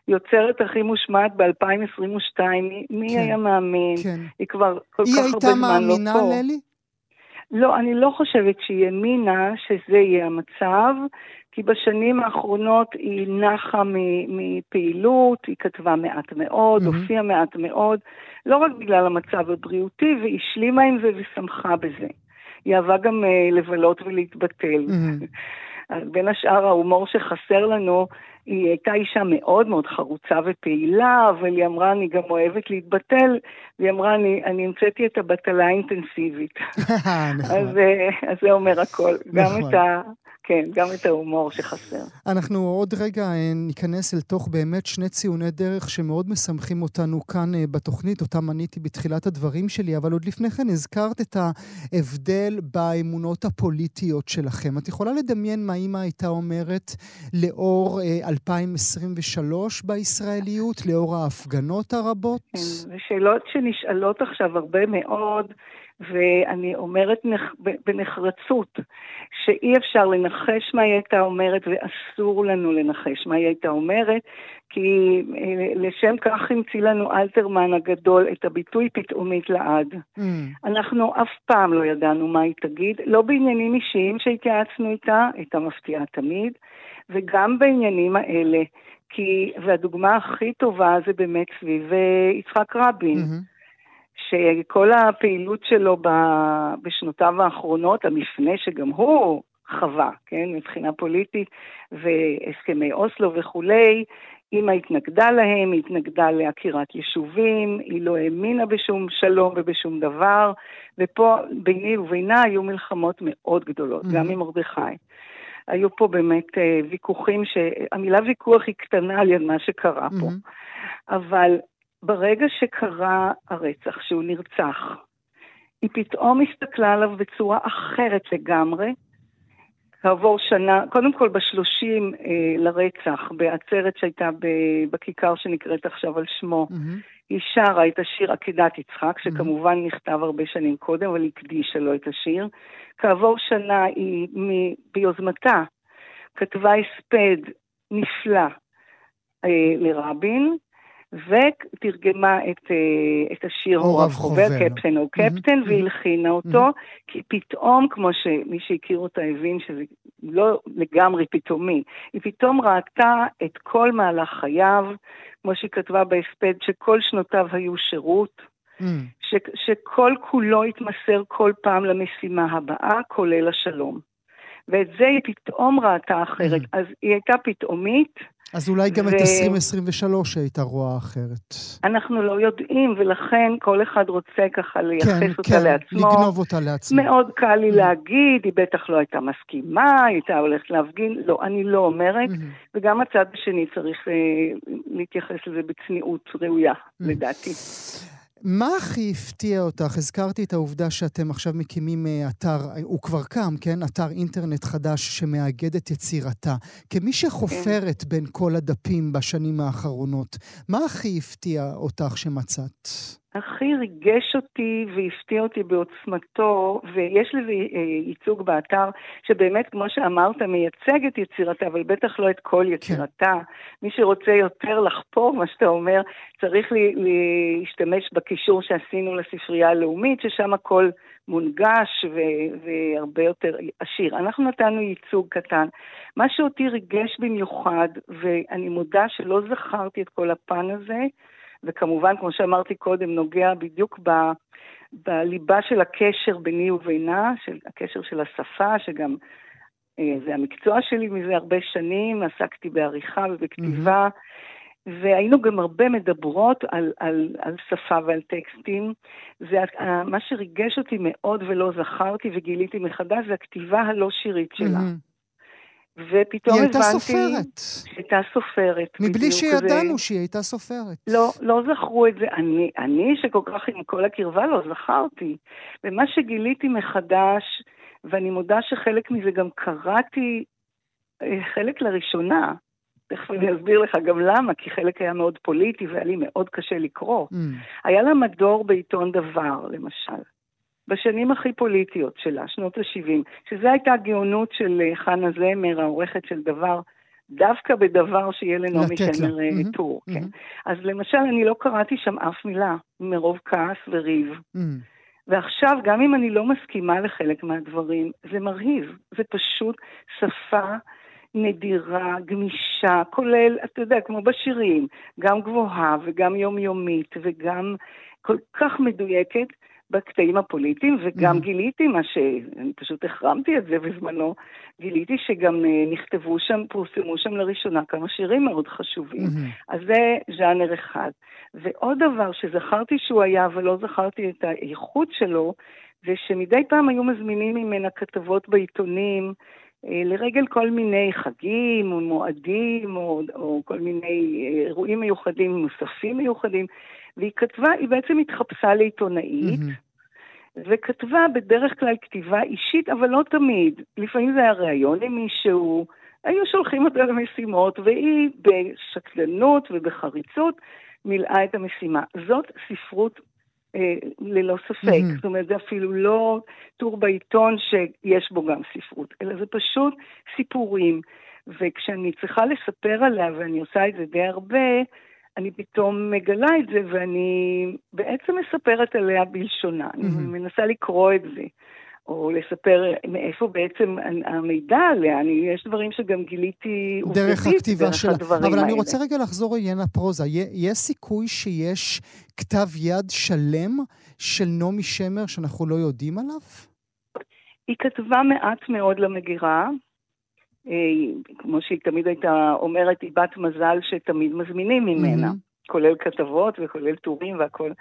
היוצרת הכי מושמעת ב-2022, מי,
כן,
היה מאמין?
כן.
היא כבר כל
היא
כך
הייתה
הרבה זמן לא
מאמינה,
פה.
ללי?
לא, אני לא חושבת שהיא האמינה שזה יהיה המצב, כי בשנים האחרונות היא נחה מפעילות, היא כתבה מעט מאוד,
מהמם.
הופיעה מעט מאוד, לא רק בגלל המצב הבריאותי, והיא השלימה עם זה ושמחה בזה. היא אהבה גם uh, לבלות ולהתבטל.
Hmm,
אז בין השאר ההומור שחסר לנו, היא הייתה אישה מאוד מאוד חרוצה ופעילה, אבל היא אמרה, אני גם אוהבת להתבטל, והיא אמרה, אני, אני המצאתי את הבטלה האינטנסיבית.
נכון.
אז, אה, אז זה אומר הכל. גם
נכון.
את ה... כן, גם את ההומור שחסר.
אנחנו עוד רגע אה, ניכנס אל תוך באמת שני ציוני דרך שמאוד משמחים אותנו כאן אה, בתוכנית, אותם מניתי בתחילת הדברים שלי, אבל עוד לפני כן הזכרת את ההבדל באמונות הפוליטיות שלכם. את יכולה לדמיין מה אימא הייתה אומרת לאור אה, 2023 בישראליות, לאור ההפגנות הרבות?
כן, זה שאלות שנשאלות עכשיו הרבה מאוד, ואני אומרת נח... בנחרצות, שאי אפשר לנחש מה היא הייתה אומרת, ואסור לנו לנחש מה היא הייתה אומרת, כי אה, לשם כך המציא לנו אלתרמן הגדול את הביטוי פתאומית לעד.
Mm,
אנחנו אף פעם לא ידענו מה היא תגיד, לא בעניינים אישיים שהתייעצנו איתה, הייתה מפתיעה תמיד, וגם בעניינים האלה. כי, והדוגמה הכי טובה זה באמת סביב אה, יצחק רבין.
מהמם.
שכל הפעילות שלו בשנותיו האחרונות, המפנה שגם הוא חווה, כן, מבחינה פוליטית, והסכמי אוסלו וכולי. אימא התנגדה להם, היא התנגדה לעקירת יישובים, היא לא האמינה בשום שלום ובשום דבר, ופה ביני ובינה היו מלחמות מאוד גדולות, mm-hmm. גם עם מרדכי. היו פה באמת אה, ויכוחים, שהמילה ויכוח היא קטנה על יד מה שקרה פה. Mm-hmm. אבל ברגע שקרה הרצח, שהוא נרצח, היא פתאום הסתכלה עליו בצורה אחרת לגמרי. כעבור שנה, קודם כל בשלושים אה, לרצח, בעצרת שהייתה בכיכר שנקראת עכשיו על שמו, mm-hmm. היא שרה את השיר עקדת יצחק, שכמובן mm-hmm. נכתב הרבה שנים קודם, אבל הקדישה לו את השיר. כעבור שנה היא, מ, ביוזמתה, כתבה הספד נפלא אה, לרבין, ותרגמה את, אה, את השיר הורב חובר, קפטן או קפטן, והלחינה אותו, כי פתאום, כמו שמי שהכיר אותה הבין שזה לא לגמרי פתאומי, היא פתאום ראתה את כל מהלך חייו, כמו שהיא כתבה בהספד, שכל שנותיו היו שירות, ש, שכל כולו התמסר כל פעם למשימה הבאה, כולל השלום. ואת זה היא פתאום ראתה אחרת. אז היא הייתה פתאומית,
אז אולי גם ו... את 2023 הייתה רואה אחרת.
אנחנו לא יודעים, ולכן כל אחד רוצה ככה לייחס כן, אותה
כן,
לעצמו.
כן, לגנוב אותה לעצמו.
מאוד קל לי mm. להגיד, היא בטח לא הייתה מסכימה, היא הייתה הולכת להפגין. לא, אני לא אומרת, mm-hmm. וגם הצד השני צריך אה, להתייחס לזה בצניעות ראויה, mm-hmm. לדעתי.
מה הכי הפתיע אותך? הזכרתי את העובדה שאתם עכשיו מקימים אה, אתר, הוא כבר קם, כן? אתר אינטרנט חדש שמאגד את יצירתה. כמי שחופרת בין כל הדפים בשנים האחרונות, מה הכי הפתיע אותך שמצאת?
הכי ריגש אותי והפתיע אותי בעוצמתו, ויש לזה אה, ייצוג באתר, שבאמת, כמו שאמרת, מייצג את יצירתה, אבל בטח לא את כל כן. יצירתה. כן. מי שרוצה יותר לחפור, מה שאתה אומר, צריך להשתמש בקישור שעשינו לספרייה הלאומית, ששם הכל מונגש ו- והרבה יותר עשיר. אנחנו נתנו ייצוג קטן. מה שאותי ריגש במיוחד, ואני מודה שלא זכרתי את כל הפן הזה, וכמובן, כמו שאמרתי קודם, נוגע בדיוק ב, בליבה של הקשר ביני ובינה, של הקשר של השפה, שגם אה, זה המקצוע שלי מזה הרבה שנים, עסקתי בעריכה ובכתיבה. Mm-hmm. והיינו גם הרבה מדברות על, על, על שפה ועל טקסטים. זה, מה שריגש אותי מאוד ולא זכרתי וגיליתי מחדש זה הכתיבה הלא שירית שלה. Mm-hmm. ופתאום
היא
הייתה
הבנתי... סופרת.
היא הייתה סופרת.
מבלי שידענו זה... שהיא הייתה סופרת.
לא, לא זכרו את זה. אני, אני שכל כך עם כל הקרבה לא זכרתי. ומה שגיליתי מחדש, ואני מודה שחלק מזה גם קראתי, אה, חלק לראשונה, תכף אני אסביר לך גם למה, כי חלק היה מאוד פוליטי והיה לי מאוד קשה לקרוא. Mm. היה לה מדור בעיתון דבר, למשל. בשנים הכי פוליטיות שלה, שנות ה-70, שזו הייתה הגאונות של אה, חנה זמר, העורכת של דבר, דווקא בדבר שיהיה לנעמי שמר mm-hmm, טור. Mm-hmm. כן. אז למשל, אני לא קראתי שם אף מילה, מרוב כעס וריב. Mm-hmm. ועכשיו, גם אם אני לא מסכימה לחלק מהדברים, זה מרהיב. זה פשוט שפה נדירה, גמישה, כולל, אתה יודע, כמו בשירים, גם גבוהה וגם יומיומית וגם כל כך מדויקת, בקטעים הפוליטיים, וגם mm-hmm. גיליתי מה ש... אני פשוט החרמתי את זה בזמנו, גיליתי שגם uh, נכתבו שם, פורסמו שם לראשונה כמה שירים מאוד חשובים. Mm-hmm. אז זה ז'אנר אחד. ועוד דבר שזכרתי שהוא היה, אבל לא זכרתי את האיכות שלו, זה שמדי פעם היו מזמינים ממנה כתבות בעיתונים, אה, לרגל כל מיני חגים או מועדים או, או כל מיני אה, אירועים מיוחדים, מוספים מיוחדים, והיא כתבה, היא בעצם התחפשה לעיתונאית, mm-hmm. וכתבה בדרך כלל כתיבה אישית, אבל לא תמיד. לפעמים זה היה ראיון עם מישהו, היו שולחים אותה למשימות, והיא בשקדנות ובחריצות מילאה את המשימה. זאת ספרות אה, ללא ספק. Mm-hmm. זאת אומרת, זה אפילו לא טור בעיתון שיש בו גם ספרות, אלא זה פשוט סיפורים. וכשאני צריכה לספר עליה, ואני עושה את זה די הרבה, אני פתאום מגלה את זה ואני בעצם מספרת עליה בלשונה. Mm-hmm. אני מנסה לקרוא את זה, או לספר מאיפה בעצם המידע עליה. אני, יש דברים שגם גיליתי
דרך הכתיבה שלה. אבל האלה. אני רוצה רגע לחזור לעניין הפרוזה. יש סיכוי שיש כתב יד שלם של נעמי שמר שאנחנו לא יודעים עליו?
היא כתבה מעט מאוד למגירה, כמו שהיא תמיד הייתה אומרת, היא בת מזל שתמיד מזמינים ממנה, mm-hmm. כולל כתבות וכולל טורים והכול.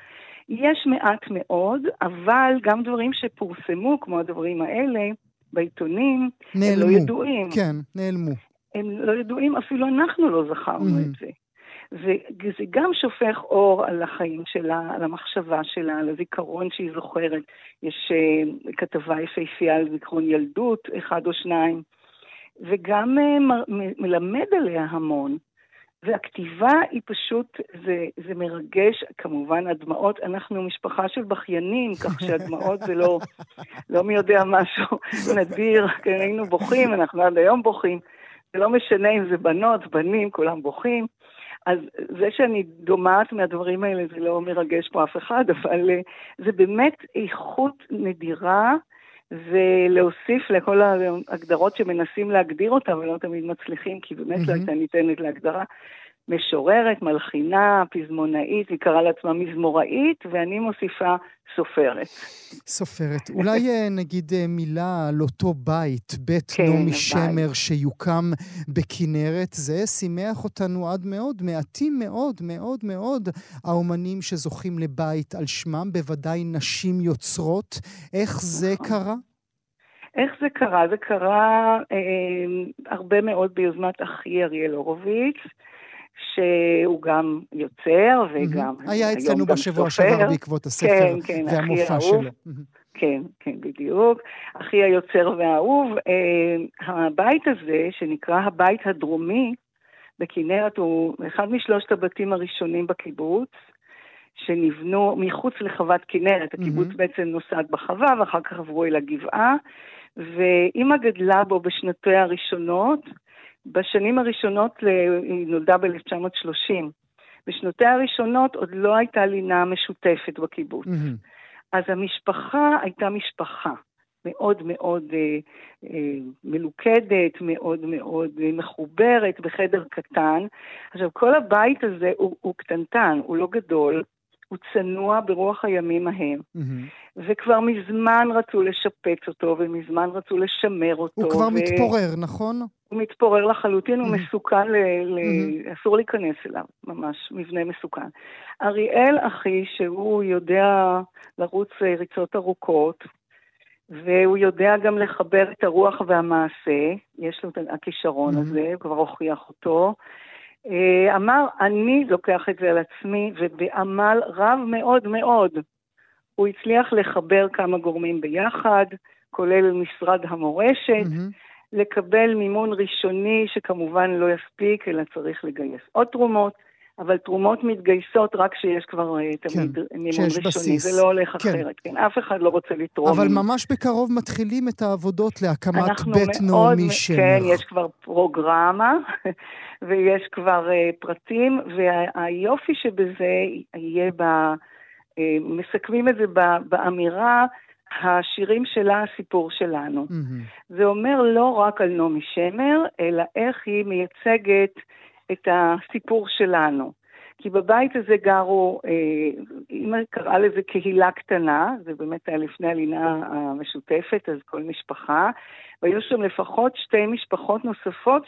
יש מעט מאוד, אבל גם דברים שפורסמו, כמו הדברים האלה, בעיתונים, נעלמו. הם לא ידועים.
כן, נעלמו.
הם לא ידועים, אפילו אנחנו לא זכרנו mm-hmm. את זה. וזה גם שופך אור על החיים שלה, על המחשבה שלה, על הזיכרון שהיא זוכרת. יש uh, כתבה יפהפייה על זיכרון ילדות, אחד או שניים, וגם uh, מלמד עליה המון. והכתיבה היא פשוט, זה, זה מרגש, כמובן הדמעות, אנחנו משפחה של בכיינים, כך שהדמעות זה לא, לא מי יודע משהו נדיר, כן, היינו בוכים, אנחנו עד היום בוכים, זה לא משנה אם זה בנות, בנים, כולם בוכים. אז זה שאני דומעת מהדברים האלה זה לא מרגש פה אף אחד, אבל אה, זה באמת איכות נדירה. ולהוסיף לכל ההגדרות שמנסים להגדיר אותה ולא תמיד מצליחים, כי באמת mm-hmm. לא הייתה ניתנת להגדרה. משוררת, מלחינה, פזמונאית, היא קראה לעצמה מזמוראית, ואני מוסיפה סופרת.
סופרת. אולי אה, נגיד אה, מילה על אותו בית, בית כן, נעמי שמר, שיוקם בכנרת. זה שימח אותנו עד מאוד. מעטים מאוד, מאוד מאוד האומנים שזוכים לבית על שמם, בוודאי נשים יוצרות. איך זה נכון. קרה?
איך זה קרה? זה קרה אה, הרבה מאוד ביוזמת אחי אריאל הורוביץ. שהוא גם יוצר וגם...
היה אצלנו בשבוע שעבר בעקבות הספר כן, כן, והמופע שלו.
כן, כן, בדיוק. אחי היוצר והאהוב. אה, הבית הזה, שנקרא הבית הדרומי בכנרת, הוא אחד משלושת הבתים הראשונים בקיבוץ, שנבנו מחוץ לחוות כנרת. הקיבוץ mm-hmm. בעצם נוסד בחווה, ואחר כך עברו אל הגבעה, ואימא גדלה בו בשנותיה הראשונות. בשנים הראשונות, היא נולדה ב-1930. בשנותיה הראשונות עוד לא הייתה לינה משותפת בקיבוץ. Mm-hmm. אז המשפחה הייתה משפחה מאוד מאוד אה, אה, מלוכדת, מאוד מאוד אה, מחוברת, בחדר קטן. עכשיו, כל הבית הזה הוא, הוא קטנטן, הוא לא גדול, הוא צנוע ברוח הימים ההם. Mm-hmm. וכבר מזמן רצו לשפץ אותו, ומזמן רצו לשמר אותו.
הוא כבר ו... מתפורר, נכון?
הוא מתפורר לחלוטין, הוא מסוכן, ל... ל... אסור להיכנס אליו, ממש מבנה מסוכן. אריאל אחי, שהוא יודע לרוץ ריצות ארוכות, והוא יודע גם לחבר את הרוח והמעשה, יש לו את הכישרון הזה, הוא כבר הוכיח אותו. אה, אמר, אני לוקח את זה על עצמי, ובעמל רב מאוד מאוד הוא הצליח לחבר כמה גורמים ביחד, כולל משרד המורשת, mm-hmm. לקבל מימון ראשוני שכמובן לא יספיק, אלא צריך לגייס עוד תרומות. אבל תרומות מתגייסות רק כשיש כבר אה, כן, תמיד מימון ראשוני, בסיס. זה לא הולך כן. אחרת, כן, אף אחד לא רוצה לתרום.
אבל. ממש בקרוב מתחילים את העבודות להקמת בית נעמי שמר.
כן, יש כבר פרוגרמה, ויש כבר uh, פרטים, והיופי שבזה יהיה ב... Uh, מסכמים את זה באמירה, השירים שלה, הסיפור שלנו. Mm-hmm. זה אומר לא רק על נעמי שמר, אלא איך היא מייצגת את הסיפור שלנו. כי בבית הזה גרו, אה, אמא קראה לזה קהילה קטנה, זה באמת היה לפני הלינה המשותפת, אז כל משפחה, והיו שם לפחות שתי משפחות נוספות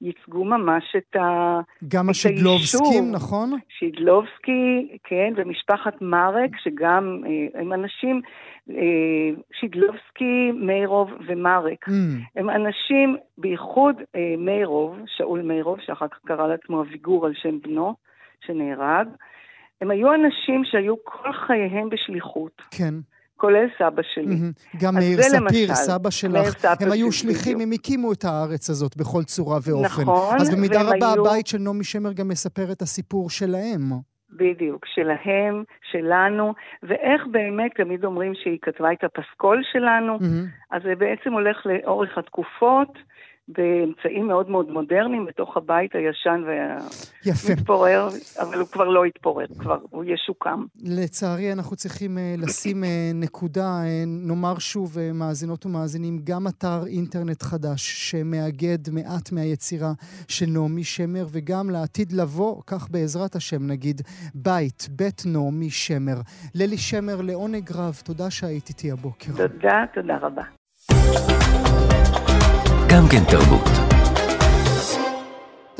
ייצגו ממש את ה...
גם השדלובסקים, נכון?
שדלובסקי, כן, ומשפחת מרק, שגם אה, הם אנשים, אה, שדלובסקי, מיירוב ומרק. Mm. הם אנשים, בייחוד אה, מיירוב, שאול מיירוב, שאחר כך קרא לעצמו אביגור על שם בנו, שנהרג. הם היו אנשים שהיו כל חייהם בשליחות.
כן.
כולל סבא שלי.
גם מאיר ספיר, למשל, סבא שלך, הם היו שליחים, הם הקימו את הארץ הזאת בכל צורה ואופן. נכון, אז במידה רבה היו... הבית של נעמי שמר גם מספר את הסיפור שלהם.
בדיוק, שלהם, שלנו, ואיך באמת, תמיד אומרים שהיא כתבה את הפסקול שלנו, mm-hmm. אז זה בעצם הולך לאורך התקופות, באמצעים מאוד מאוד מודרניים בתוך הבית הישן והמתפורר, אבל הוא כבר לא יתפורר, כבר הוא ישוקם.
לצערי אנחנו צריכים uh, לשים uh, נקודה, uh, נאמר שוב, מאזינות ומאזינים, גם אתר אינטרנט חדש שמאגד מעט מהיצירה של נעמי שמר, וגם לעתיד לבוא, כך בעזרת השם נגיד, בית, בית נעמי שמר. ללי שמר, לעונג רב, תודה שהיית איתי הבוקר.
תודה, תודה רבה.
גם כן תרבות.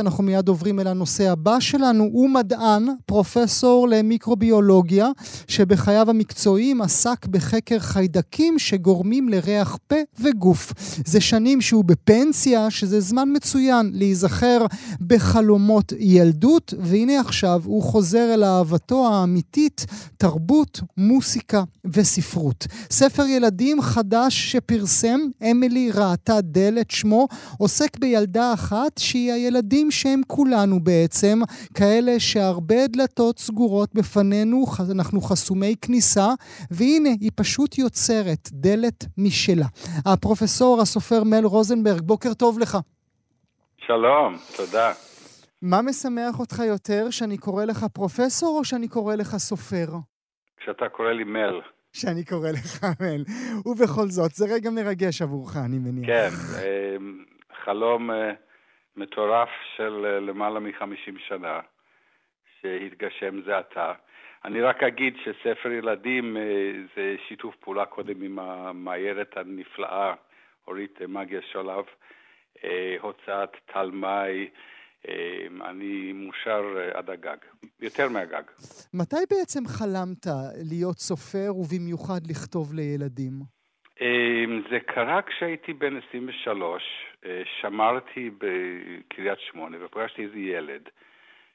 אנחנו מיד עוברים אל הנושא הבא שלנו. הוא מדען, פרופסור למיקרוביולוגיה, שבחייו המקצועיים עסק בחקר חיידקים שגורמים לריח פה וגוף. זה שנים שהוא בפנסיה, שזה זמן מצוין להיזכר בחלומות ילדות, והנה עכשיו הוא חוזר אל אהבתו האמיתית, תרבות, מוסיקה וספרות. ספר ילדים חדש שפרסם, אמילי ראתה דלת שמו, עוסק בילדה אחת שהיא הילדים שהם כולנו בעצם, כאלה שהרבה דלתות סגורות בפנינו, אנחנו חסומי כניסה, והנה, היא פשוט יוצרת דלת משלה. הפרופסור, הסופר מל רוזנברג, בוקר טוב לך.
שלום, תודה.
מה משמח אותך יותר, שאני קורא לך פרופסור או שאני קורא לך סופר?
כשאתה קורא לי מל.
שאני קורא לך מל. ובכל זאת, זה רגע מרגש עבורך, אני מניח.
כן, אה, חלום אה, מטורף של אה, למעלה מחמישים שנה, שהתגשם זה עתה. אני רק אגיד שספר ילדים אה, זה שיתוף פעולה קודם עם המאיירת הנפלאה, אורית מגיה שולב, אה, הוצאת תלמי, אני מאושר עד הגג, יותר מהגג.
מתי בעצם חלמת להיות סופר ובמיוחד לכתוב לילדים?
זה קרה כשהייתי בן 23, אה, שמרתי בקריית שמונה ופגשתי איזה ילד.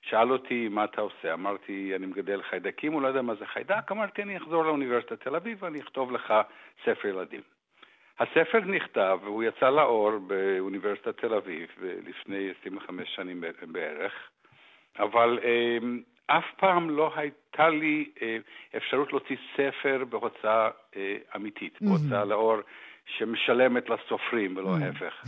שאל אותי, מה אתה עושה? אמרתי, אני מגדל חיידקים, הוא לא יודע מה זה חיידק. אמרתי, אני אחזור לאוניברסיטת תל אביב ואני אכתוב לך ספר ילדים. הספר נכתב והוא יצא לאור באוניברסיטת תל אביב לפני 25 שנים בערך, אבל אמ, אף פעם לא הייתה לי אה, אפשרות להוציא ספר בהוצאה אה, אמיתית. בהוצאה לאור שמשלמת לסופרים ולא ההפך.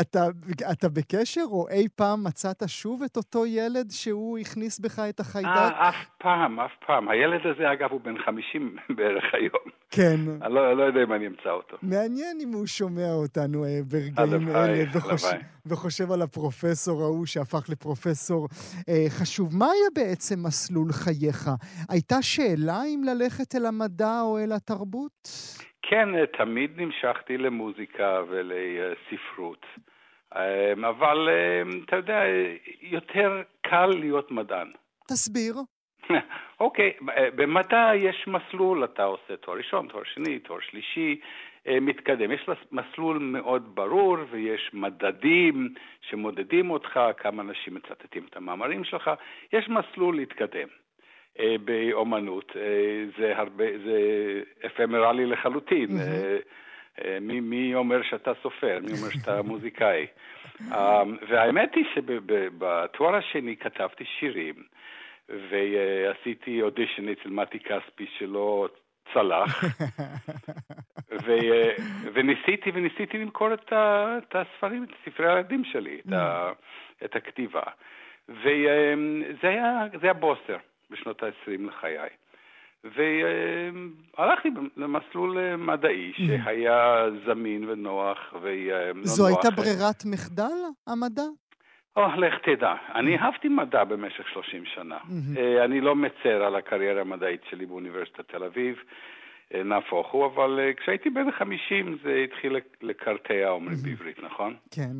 אתה, אתה בקשר, או אי פעם מצאת שוב את אותו ילד שהוא הכניס בך את החיידק?
אה, אף פעם, אף פעם. הילד הזה, אגב, הוא בן 50 בערך היום.
כן.
אני לא, לא יודע אם אני אמצא אותו.
מעניין אם הוא שומע אותנו אה, ברגעים אלה, וחוש... וחושב על הפרופסור ההוא שהפך לפרופסור אה, חשוב. מה היה בעצם מסלול חייך? הייתה שאלה אם ללכת אל המדע או אל התרבות?
כן, אה, תמיד נמשכתי למוזיקה ולספרות. אה, אבל אה, אתה יודע, יותר קל להיות מדען.
תסביר.
אוקיי, okay, במדע יש מסלול, אתה עושה תואר ראשון, תואר שני, תואר שלישי, מתקדם. יש מסלול מאוד ברור ויש מדדים שמודדים אותך, כמה אנשים מצטטים את המאמרים שלך, יש מסלול להתקדם. אה, באומנות, אה, זה הרבה, זה אפמרלי לחלוטין. אה, מי, מי אומר שאתה סופר? מי אומר שאתה מוזיקאי? והאמת היא שבתואר השני כתבתי שירים, ועשיתי אודישן אצל מתי כספי שלא צלח, ו, וניסיתי וניסיתי למכור את, ה, את הספרים, את ספרי הילדים שלי, את, ה, את הכתיבה. וזה היה, היה בוסר. בשנות ה-20 לחיי. והלכתי למסלול אה, מדעי mm-hmm. שהיה זמין ונוח ולא
זו הייתה ברירת מחדל, המדע?
או, לך תדע. אני mm-hmm. אהבתי מדע במשך 30 שנה. Mm-hmm. אה, אני לא מצר על הקריירה המדעית שלי באוניברסיטת תל אביב, אה, נהפוך הוא, אבל כשהייתי בן 50 זה התחיל לקרטע, אומרים בעברית, נכון?
כן.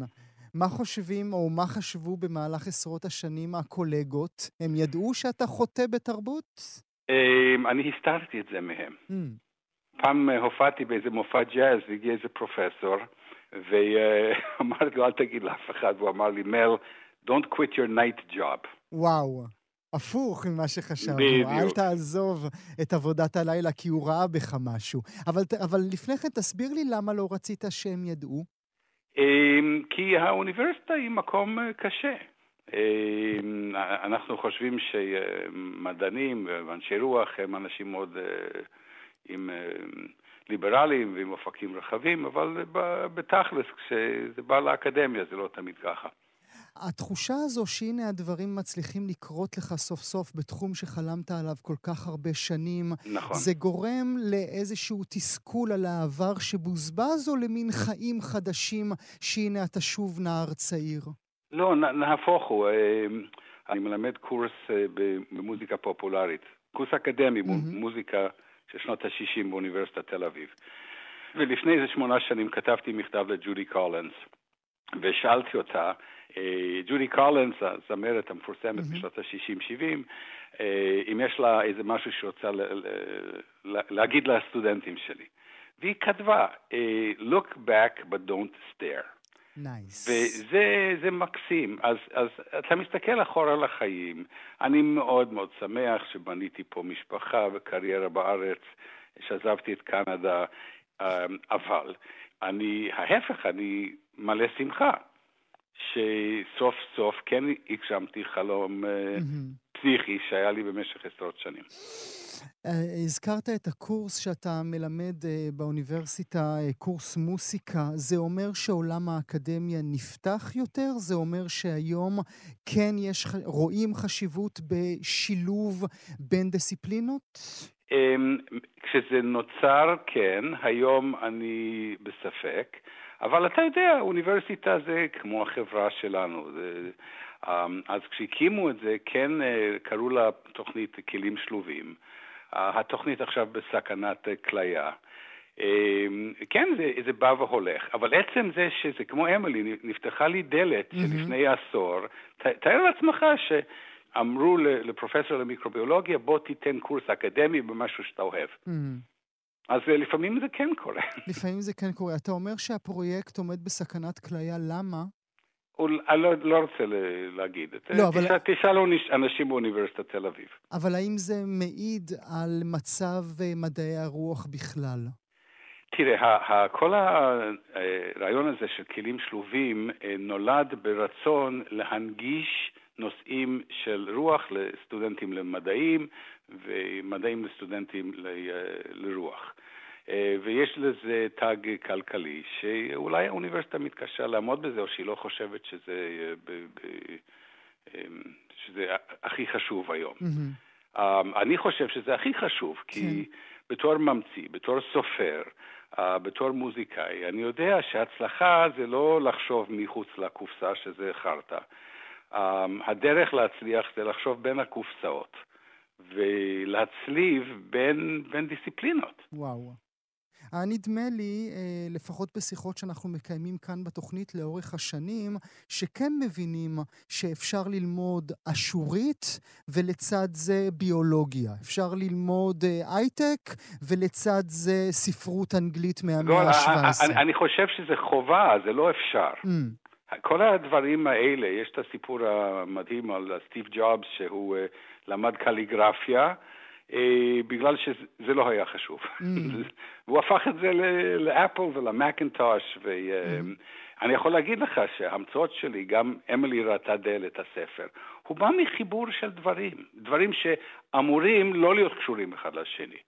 מה חושבים או מה חשבו במהלך עשרות השנים הקולגות? הם ידעו שאתה חוטא בתרבות?
אמ, אני הסתרתי את זה מהם. Mm. פעם אה, הופעתי באיזה מופע ג'אז, והגיע איזה פרופסור, ואמרתי לו, אל תגיד לאף אחד, והוא אמר לי, מל, don't quit your night job.
וואו. הפוך ממה שחשבנו.
בדיוק.
אל תעזוב את עבודת הלילה כי הוא ראה בך משהו. אבל, אבל לפני כן תסביר לי למה לא רצית שהם ידעו.
אמ, כי האוניברסיטה היא מקום אה, קשה. אמ, אנחנו חושבים שמדענים ואנשי רוח הם אנשים מאוד אה, עם אה, ליברליים ועם אופקים רחבים, אבל בתכלס, כשזה בא לאקדמיה זה לא תמיד ככה.
התחושה הזו שהנה הדברים מצליחים לקרות לך סוף סוף בתחום שחלמת עליו כל כך הרבה שנים,
נכון.
זה גורם לאיזשהו תסכול על העבר שבוזבז או למין חיים חדשים שהנה אתה שוב נער צעיר?
לא, נהפוך הוא. אה, אני מלמד קורס אה, במוזיקה פופולרית, קורס אקדמי, mm-hmm. מוזיקה של שנות ה-60 באוניברסיטת תל אביב. ולפני איזה שמונה שנים כתבתי מכתב לג'ודי קולנס, ושאלתי אותה, ג'ודי קולנס, הזמרת המפורסמת mm-hmm. בשנות ה-60-70, אה, אם יש לה איזה משהו שהיא רוצה להגיד לסטודנטים שלי. והיא כתבה, אה, look back but don't stare. Nice. וזה מקסים. אז, אז אתה מסתכל אחורה על החיים. אני מאוד מאוד שמח שבניתי פה משפחה וקריירה בארץ, שעזבתי את קנדה, אבל אני, ההפך, אני מלא שמחה. שסוף סוף כן הגשמתי חלום mm-hmm. פסיכי שהיה לי במשך עשרות שנים.
אה, הזכרת את הקורס שאתה מלמד אה, באוניברסיטה, קורס מוסיקה. זה אומר שעולם האקדמיה נפתח יותר? זה אומר שהיום כן יש, רואים חשיבות בשילוב בין דיסציפלינות?
אמ, כשזה נוצר, כן. היום אני בספק. אבל אתה יודע, אוניברסיטה זה כמו החברה שלנו. זה, אמ, אז כשהקימו את זה, כן אה, קראו לה תוכנית כלים שלובים. התוכנית עכשיו בסכנת כליה. אמ, כן, זה, זה בא והולך, אבל עצם זה שזה כמו אמילי, נפתחה לי דלת mm-hmm. שלפני עשור, תאר לעצמך שאמרו לפרופסור למיקרוביולוגיה, בוא תיתן קורס אקדמי במשהו שאתה אוהב. Mm-hmm. אז אה, לפעמים זה כן קורה.
לפעמים זה כן קורה. אתה אומר שהפרויקט עומד בסכנת כליה, למה?
אני לא, לא רוצה להגיד. לא, אבל... תשאל, אנשים באוניברסיטת תל אביב.
אבל האם זה מעיד על מצב אה, מדעי הרוח בכלל?
תראה, כל הרעיון הזה של כלים שלובים אה, נולד ברצון להנגיש נושאים של רוח לסטודנטים למדעים ומדעים לסטודנטים לרוח. אה, ויש לזה תג כלכלי, שאולי האוניברסיטה מתקשה לעמוד בזה, או שהיא לא חושבת שזה, אה, אה, שזה הכי חשוב היום. Mm-hmm. אני חושב שזה הכי חשוב, כי כן. בתור ממציא, בתור סופר, בתור מוזיקאי, אני יודע שהצלחה זה לא לחשוב מחוץ לקופסה שזה חרטא. הדרך להצליח זה לחשוב בין הקופסאות. ולהצליב בין, בין דיסציפלינות.
וואו. נדמה לי, אה, לפחות בשיחות שאנחנו מקיימים כאן בתוכנית לאורך השנים, שכן מבינים שאפשר ללמוד אשורית ולצד זה ביולוגיה. אפשר ללמוד אה, הייטק ולצד זה ספרות אנגלית מהמאה לא, ה-17.
אני, אני חושב שזה חובה, זה לא אפשר. Mm. כל הדברים האלה, יש את הסיפור המדהים על סטיב ג'ובס, שהוא uh, למד קליגרפיה, uh, בגלל שזה לא היה חשוב. Mm. והוא הפך את זה לאפל ולמקינטוש, ואני uh, יכול להגיד לך שההמצאות שלי, גם אמילי ראתה דל את הספר, הוא בא מחיבור של דברים, דברים שאמורים לא להיות קשורים אחד לשני.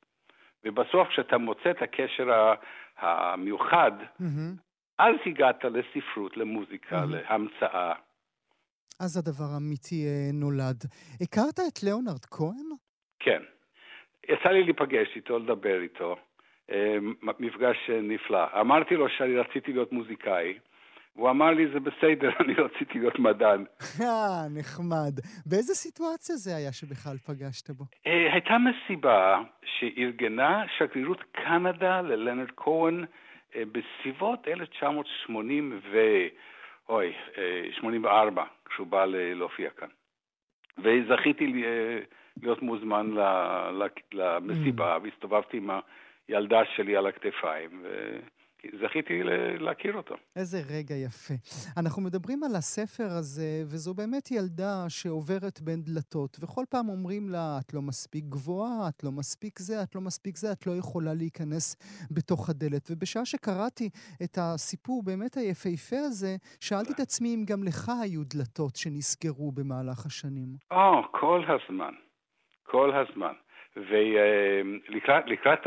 ובסוף, כשאתה מוצא את הקשר המיוחד, mm-hmm. אז הגעת לספרות, למוזיקה, להמצאה.
אז הדבר האמיתי אה, נולד. הכרת את ליאונרד כהן?
כן. יצא לי להיפגש איתו, לדבר איתו. אה, מפגש נפלא. אמרתי לו שאני רציתי להיות מוזיקאי. והוא אמר לי, זה בסדר, אני רציתי להיות מדען.
אה, נחמד. באיזה סיטואציה זה היה שבכלל פגשת בו?
הייתה מסיבה שארגנה שגרירות קנדה ללנרד כהן אה, בסביבות 1980 ו... אוי, 84, אה, כשהוא בא להופיע כאן. וזכיתי אה, להיות מוזמן למסיבה, mm. והסתובבתי עם הילדה שלי על הכתפיים, ו... זכיתי להכיר אותו.
איזה רגע יפה. אנחנו מדברים על הספר הזה, וזו באמת ילדה שעוברת בין דלתות, וכל פעם אומרים לה, את לא מספיק גבוהה, את לא מספיק זה, את לא מספיק זה, את לא יכולה להיכנס בתוך הדלת. ובשעה שקראתי את הסיפור באמת היפהפה הזה, שאלתי את עצמי אם גם לך היו דלתות שנסגרו במהלך השנים.
או, oh, כל הזמן. כל הזמן. ולקראת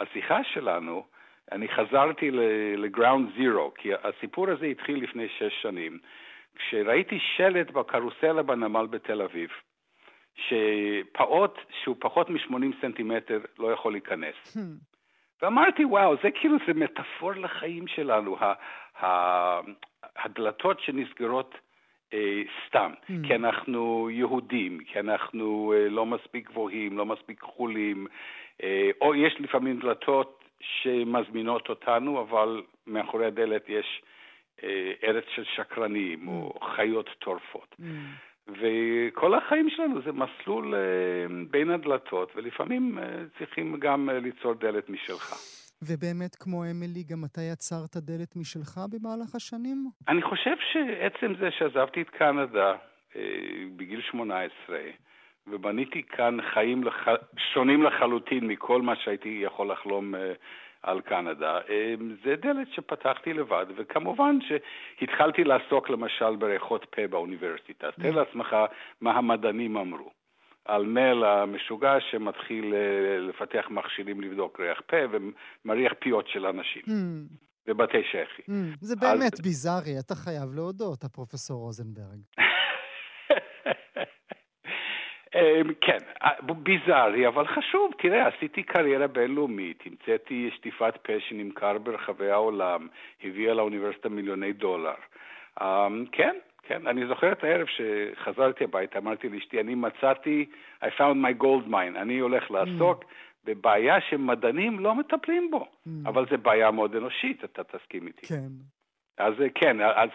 השיחה שלנו, אני חזרתי לגראונד זירו, כי הסיפור הזה התחיל לפני שש שנים, כשראיתי שלט בקרוסלה בנמל בתל אביב, שפעוט שהוא פחות מ-80 סנטימטר לא יכול להיכנס. Hmm. ואמרתי, וואו, זה כאילו, זה מטאפור לחיים שלנו, הדלתות שנסגרות אה, סתם, mm. כי אנחנו יהודים, כי אנחנו אה, לא מספיק גבוהים, לא מספיק כחולים, אה, או יש לפעמים דלתות שמזמינות אותנו, אבל מאחורי הדלת יש אה, ארץ של שקרנים mm. או חיות טורפות. Mm. וכל החיים שלנו זה מסלול אה, בין הדלתות, ולפעמים אה, צריכים גם אה, ליצור דלת משלך.
ובאמת, כמו אמילי, גם אתה יצרת דלת משלך במהלך השנים?
אני חושב שעצם זה שעזבתי את קנדה אה, בגיל 18, ובניתי כאן חיים לח... שונים לחלוטין מכל מה שהייתי יכול לחלום אה, על קנדה. אה, זה דלת שפתחתי לבד, וכמובן שהתחלתי לעסוק למשל בריחות פה באוניברסיטה. אז תאר לעצמך מה המדענים אמרו. על מל המשוגע שמתחיל אה, לפתח מכשירים לבדוק ריח פה ומריח פיות של אנשים. Mm. בבתי שחי. Mm,
זה באמת אז... ביזארי, אתה חייב להודות, הפרופסור רוזנברג.
אמ, כן, אה, ביזארי, אבל חשוב. תראה, עשיתי קריירה בינלאומית, המצאתי שטיפת פה שנמכר ברחבי העולם, הביאה לאוניברסיטה מיליוני דולר. אמ, כן, כן, אני זוכר את הערב שחזרתי הביתה, אמרתי לאשתי, אני מצאתי, I found my gold mine, אני הולך לעסוק mm. בבעיה שמדענים לא מטפלים בו, mm. אבל זו בעיה מאוד אנושית, אתה תסכים איתי.
כן.
אז כן, אז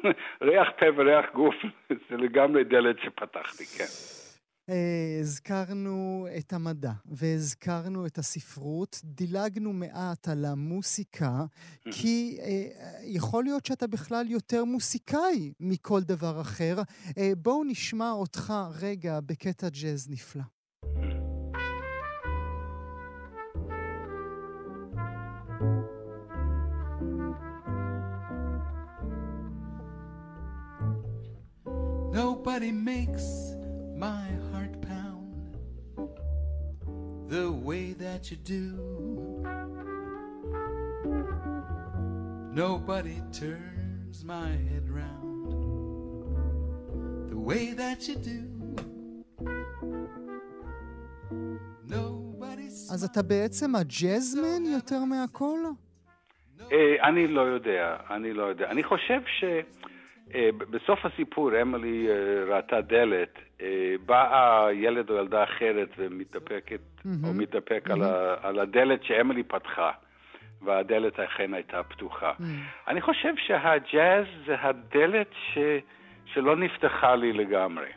ריח פה וריח גוף זה לגמרי דלת שפתחתי, כן.
אה, הזכרנו את המדע והזכרנו את הספרות, דילגנו מעט על המוסיקה, כי אה, יכול להיות שאתה בכלל יותר מוסיקאי מכל דבר אחר. אה, בואו נשמע אותך רגע בקטע ג'אז נפלא. Nobody makes my the way that you do. Nobody turns my head round the way that you do. אז אתה בעצם הג'אזמן יותר מהכל?
אני לא יודע, אני לא יודע. אני חושב ש... אה, בסוף הסיפור, אמילי אה, ראתה דלת, אה, באה ילד או ילדה אחרת ומתדפקת, mm-hmm. או מתדפק mm-hmm. על, ה, על הדלת שאמילי פתחה, והדלת אכן הייתה פתוחה. Mm-hmm. אני חושב שהג'אז זה הדלת ש, שלא נפתחה לי לגמרי.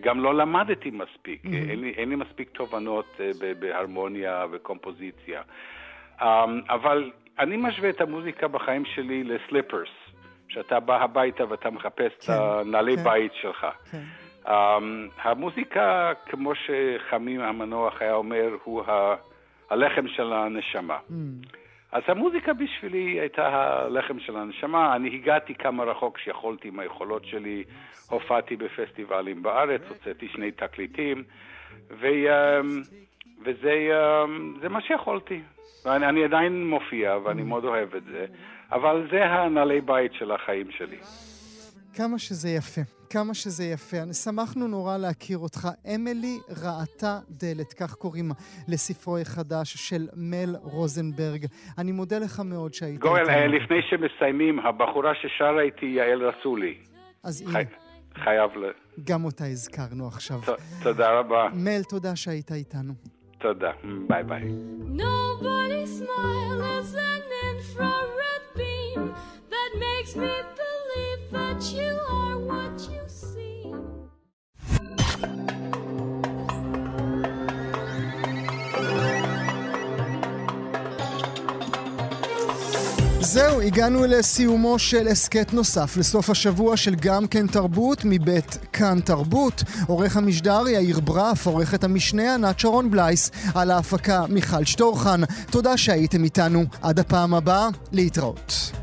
גם לא למדתי מספיק, mm-hmm. אין, לי, אין לי מספיק תובנות בהרמוניה וקומפוזיציה. אבל אני משווה את המוזיקה בחיים שלי לסליפרס. שאתה בא הביתה ואתה מחפש כן, את הנעלי כן, בית שלך. כן. Um, המוזיקה, כמו שחמים המנוח היה אומר, הוא ה- הלחם של הנשמה. Mm. אז המוזיקה בשבילי הייתה הלחם של הנשמה. אני הגעתי כמה רחוק שיכולתי עם היכולות שלי, הופעתי בפסטיבלים בארץ, הוצאתי שני תקליטים, ו, um, וזה um, מה שיכולתי. ואני עדיין מופיע, ואני mm. מאוד אוהב את זה. אבל זה הנעלי בית של החיים שלי.
כמה שזה יפה, כמה שזה יפה. אני שמחנו נורא להכיר אותך. אמילי ראתה דלת, כך קוראים לספרו החדש של מל רוזנברג. אני מודה לך מאוד שהיית
איתנו. גורל, אה, לפני שמסיימים, הבחורה ששרה איתי יעל רסולי.
אז
חי... חייב ל...
גם אותה הזכרנו עכשיו.
ת, תודה רבה.
מל, תודה שהיית איתנו.
תודה, ביי ביי.
זהו, הגענו לסיומו של הסכת נוסף לסוף השבוע של גם כן תרבות מבית כאן תרבות. עורך המשדר יאיר ברף, עורכת המשנה ענת שרון בלייס, על ההפקה מיכל שטורחן. תודה שהייתם איתנו. עד הפעם הבאה, להתראות.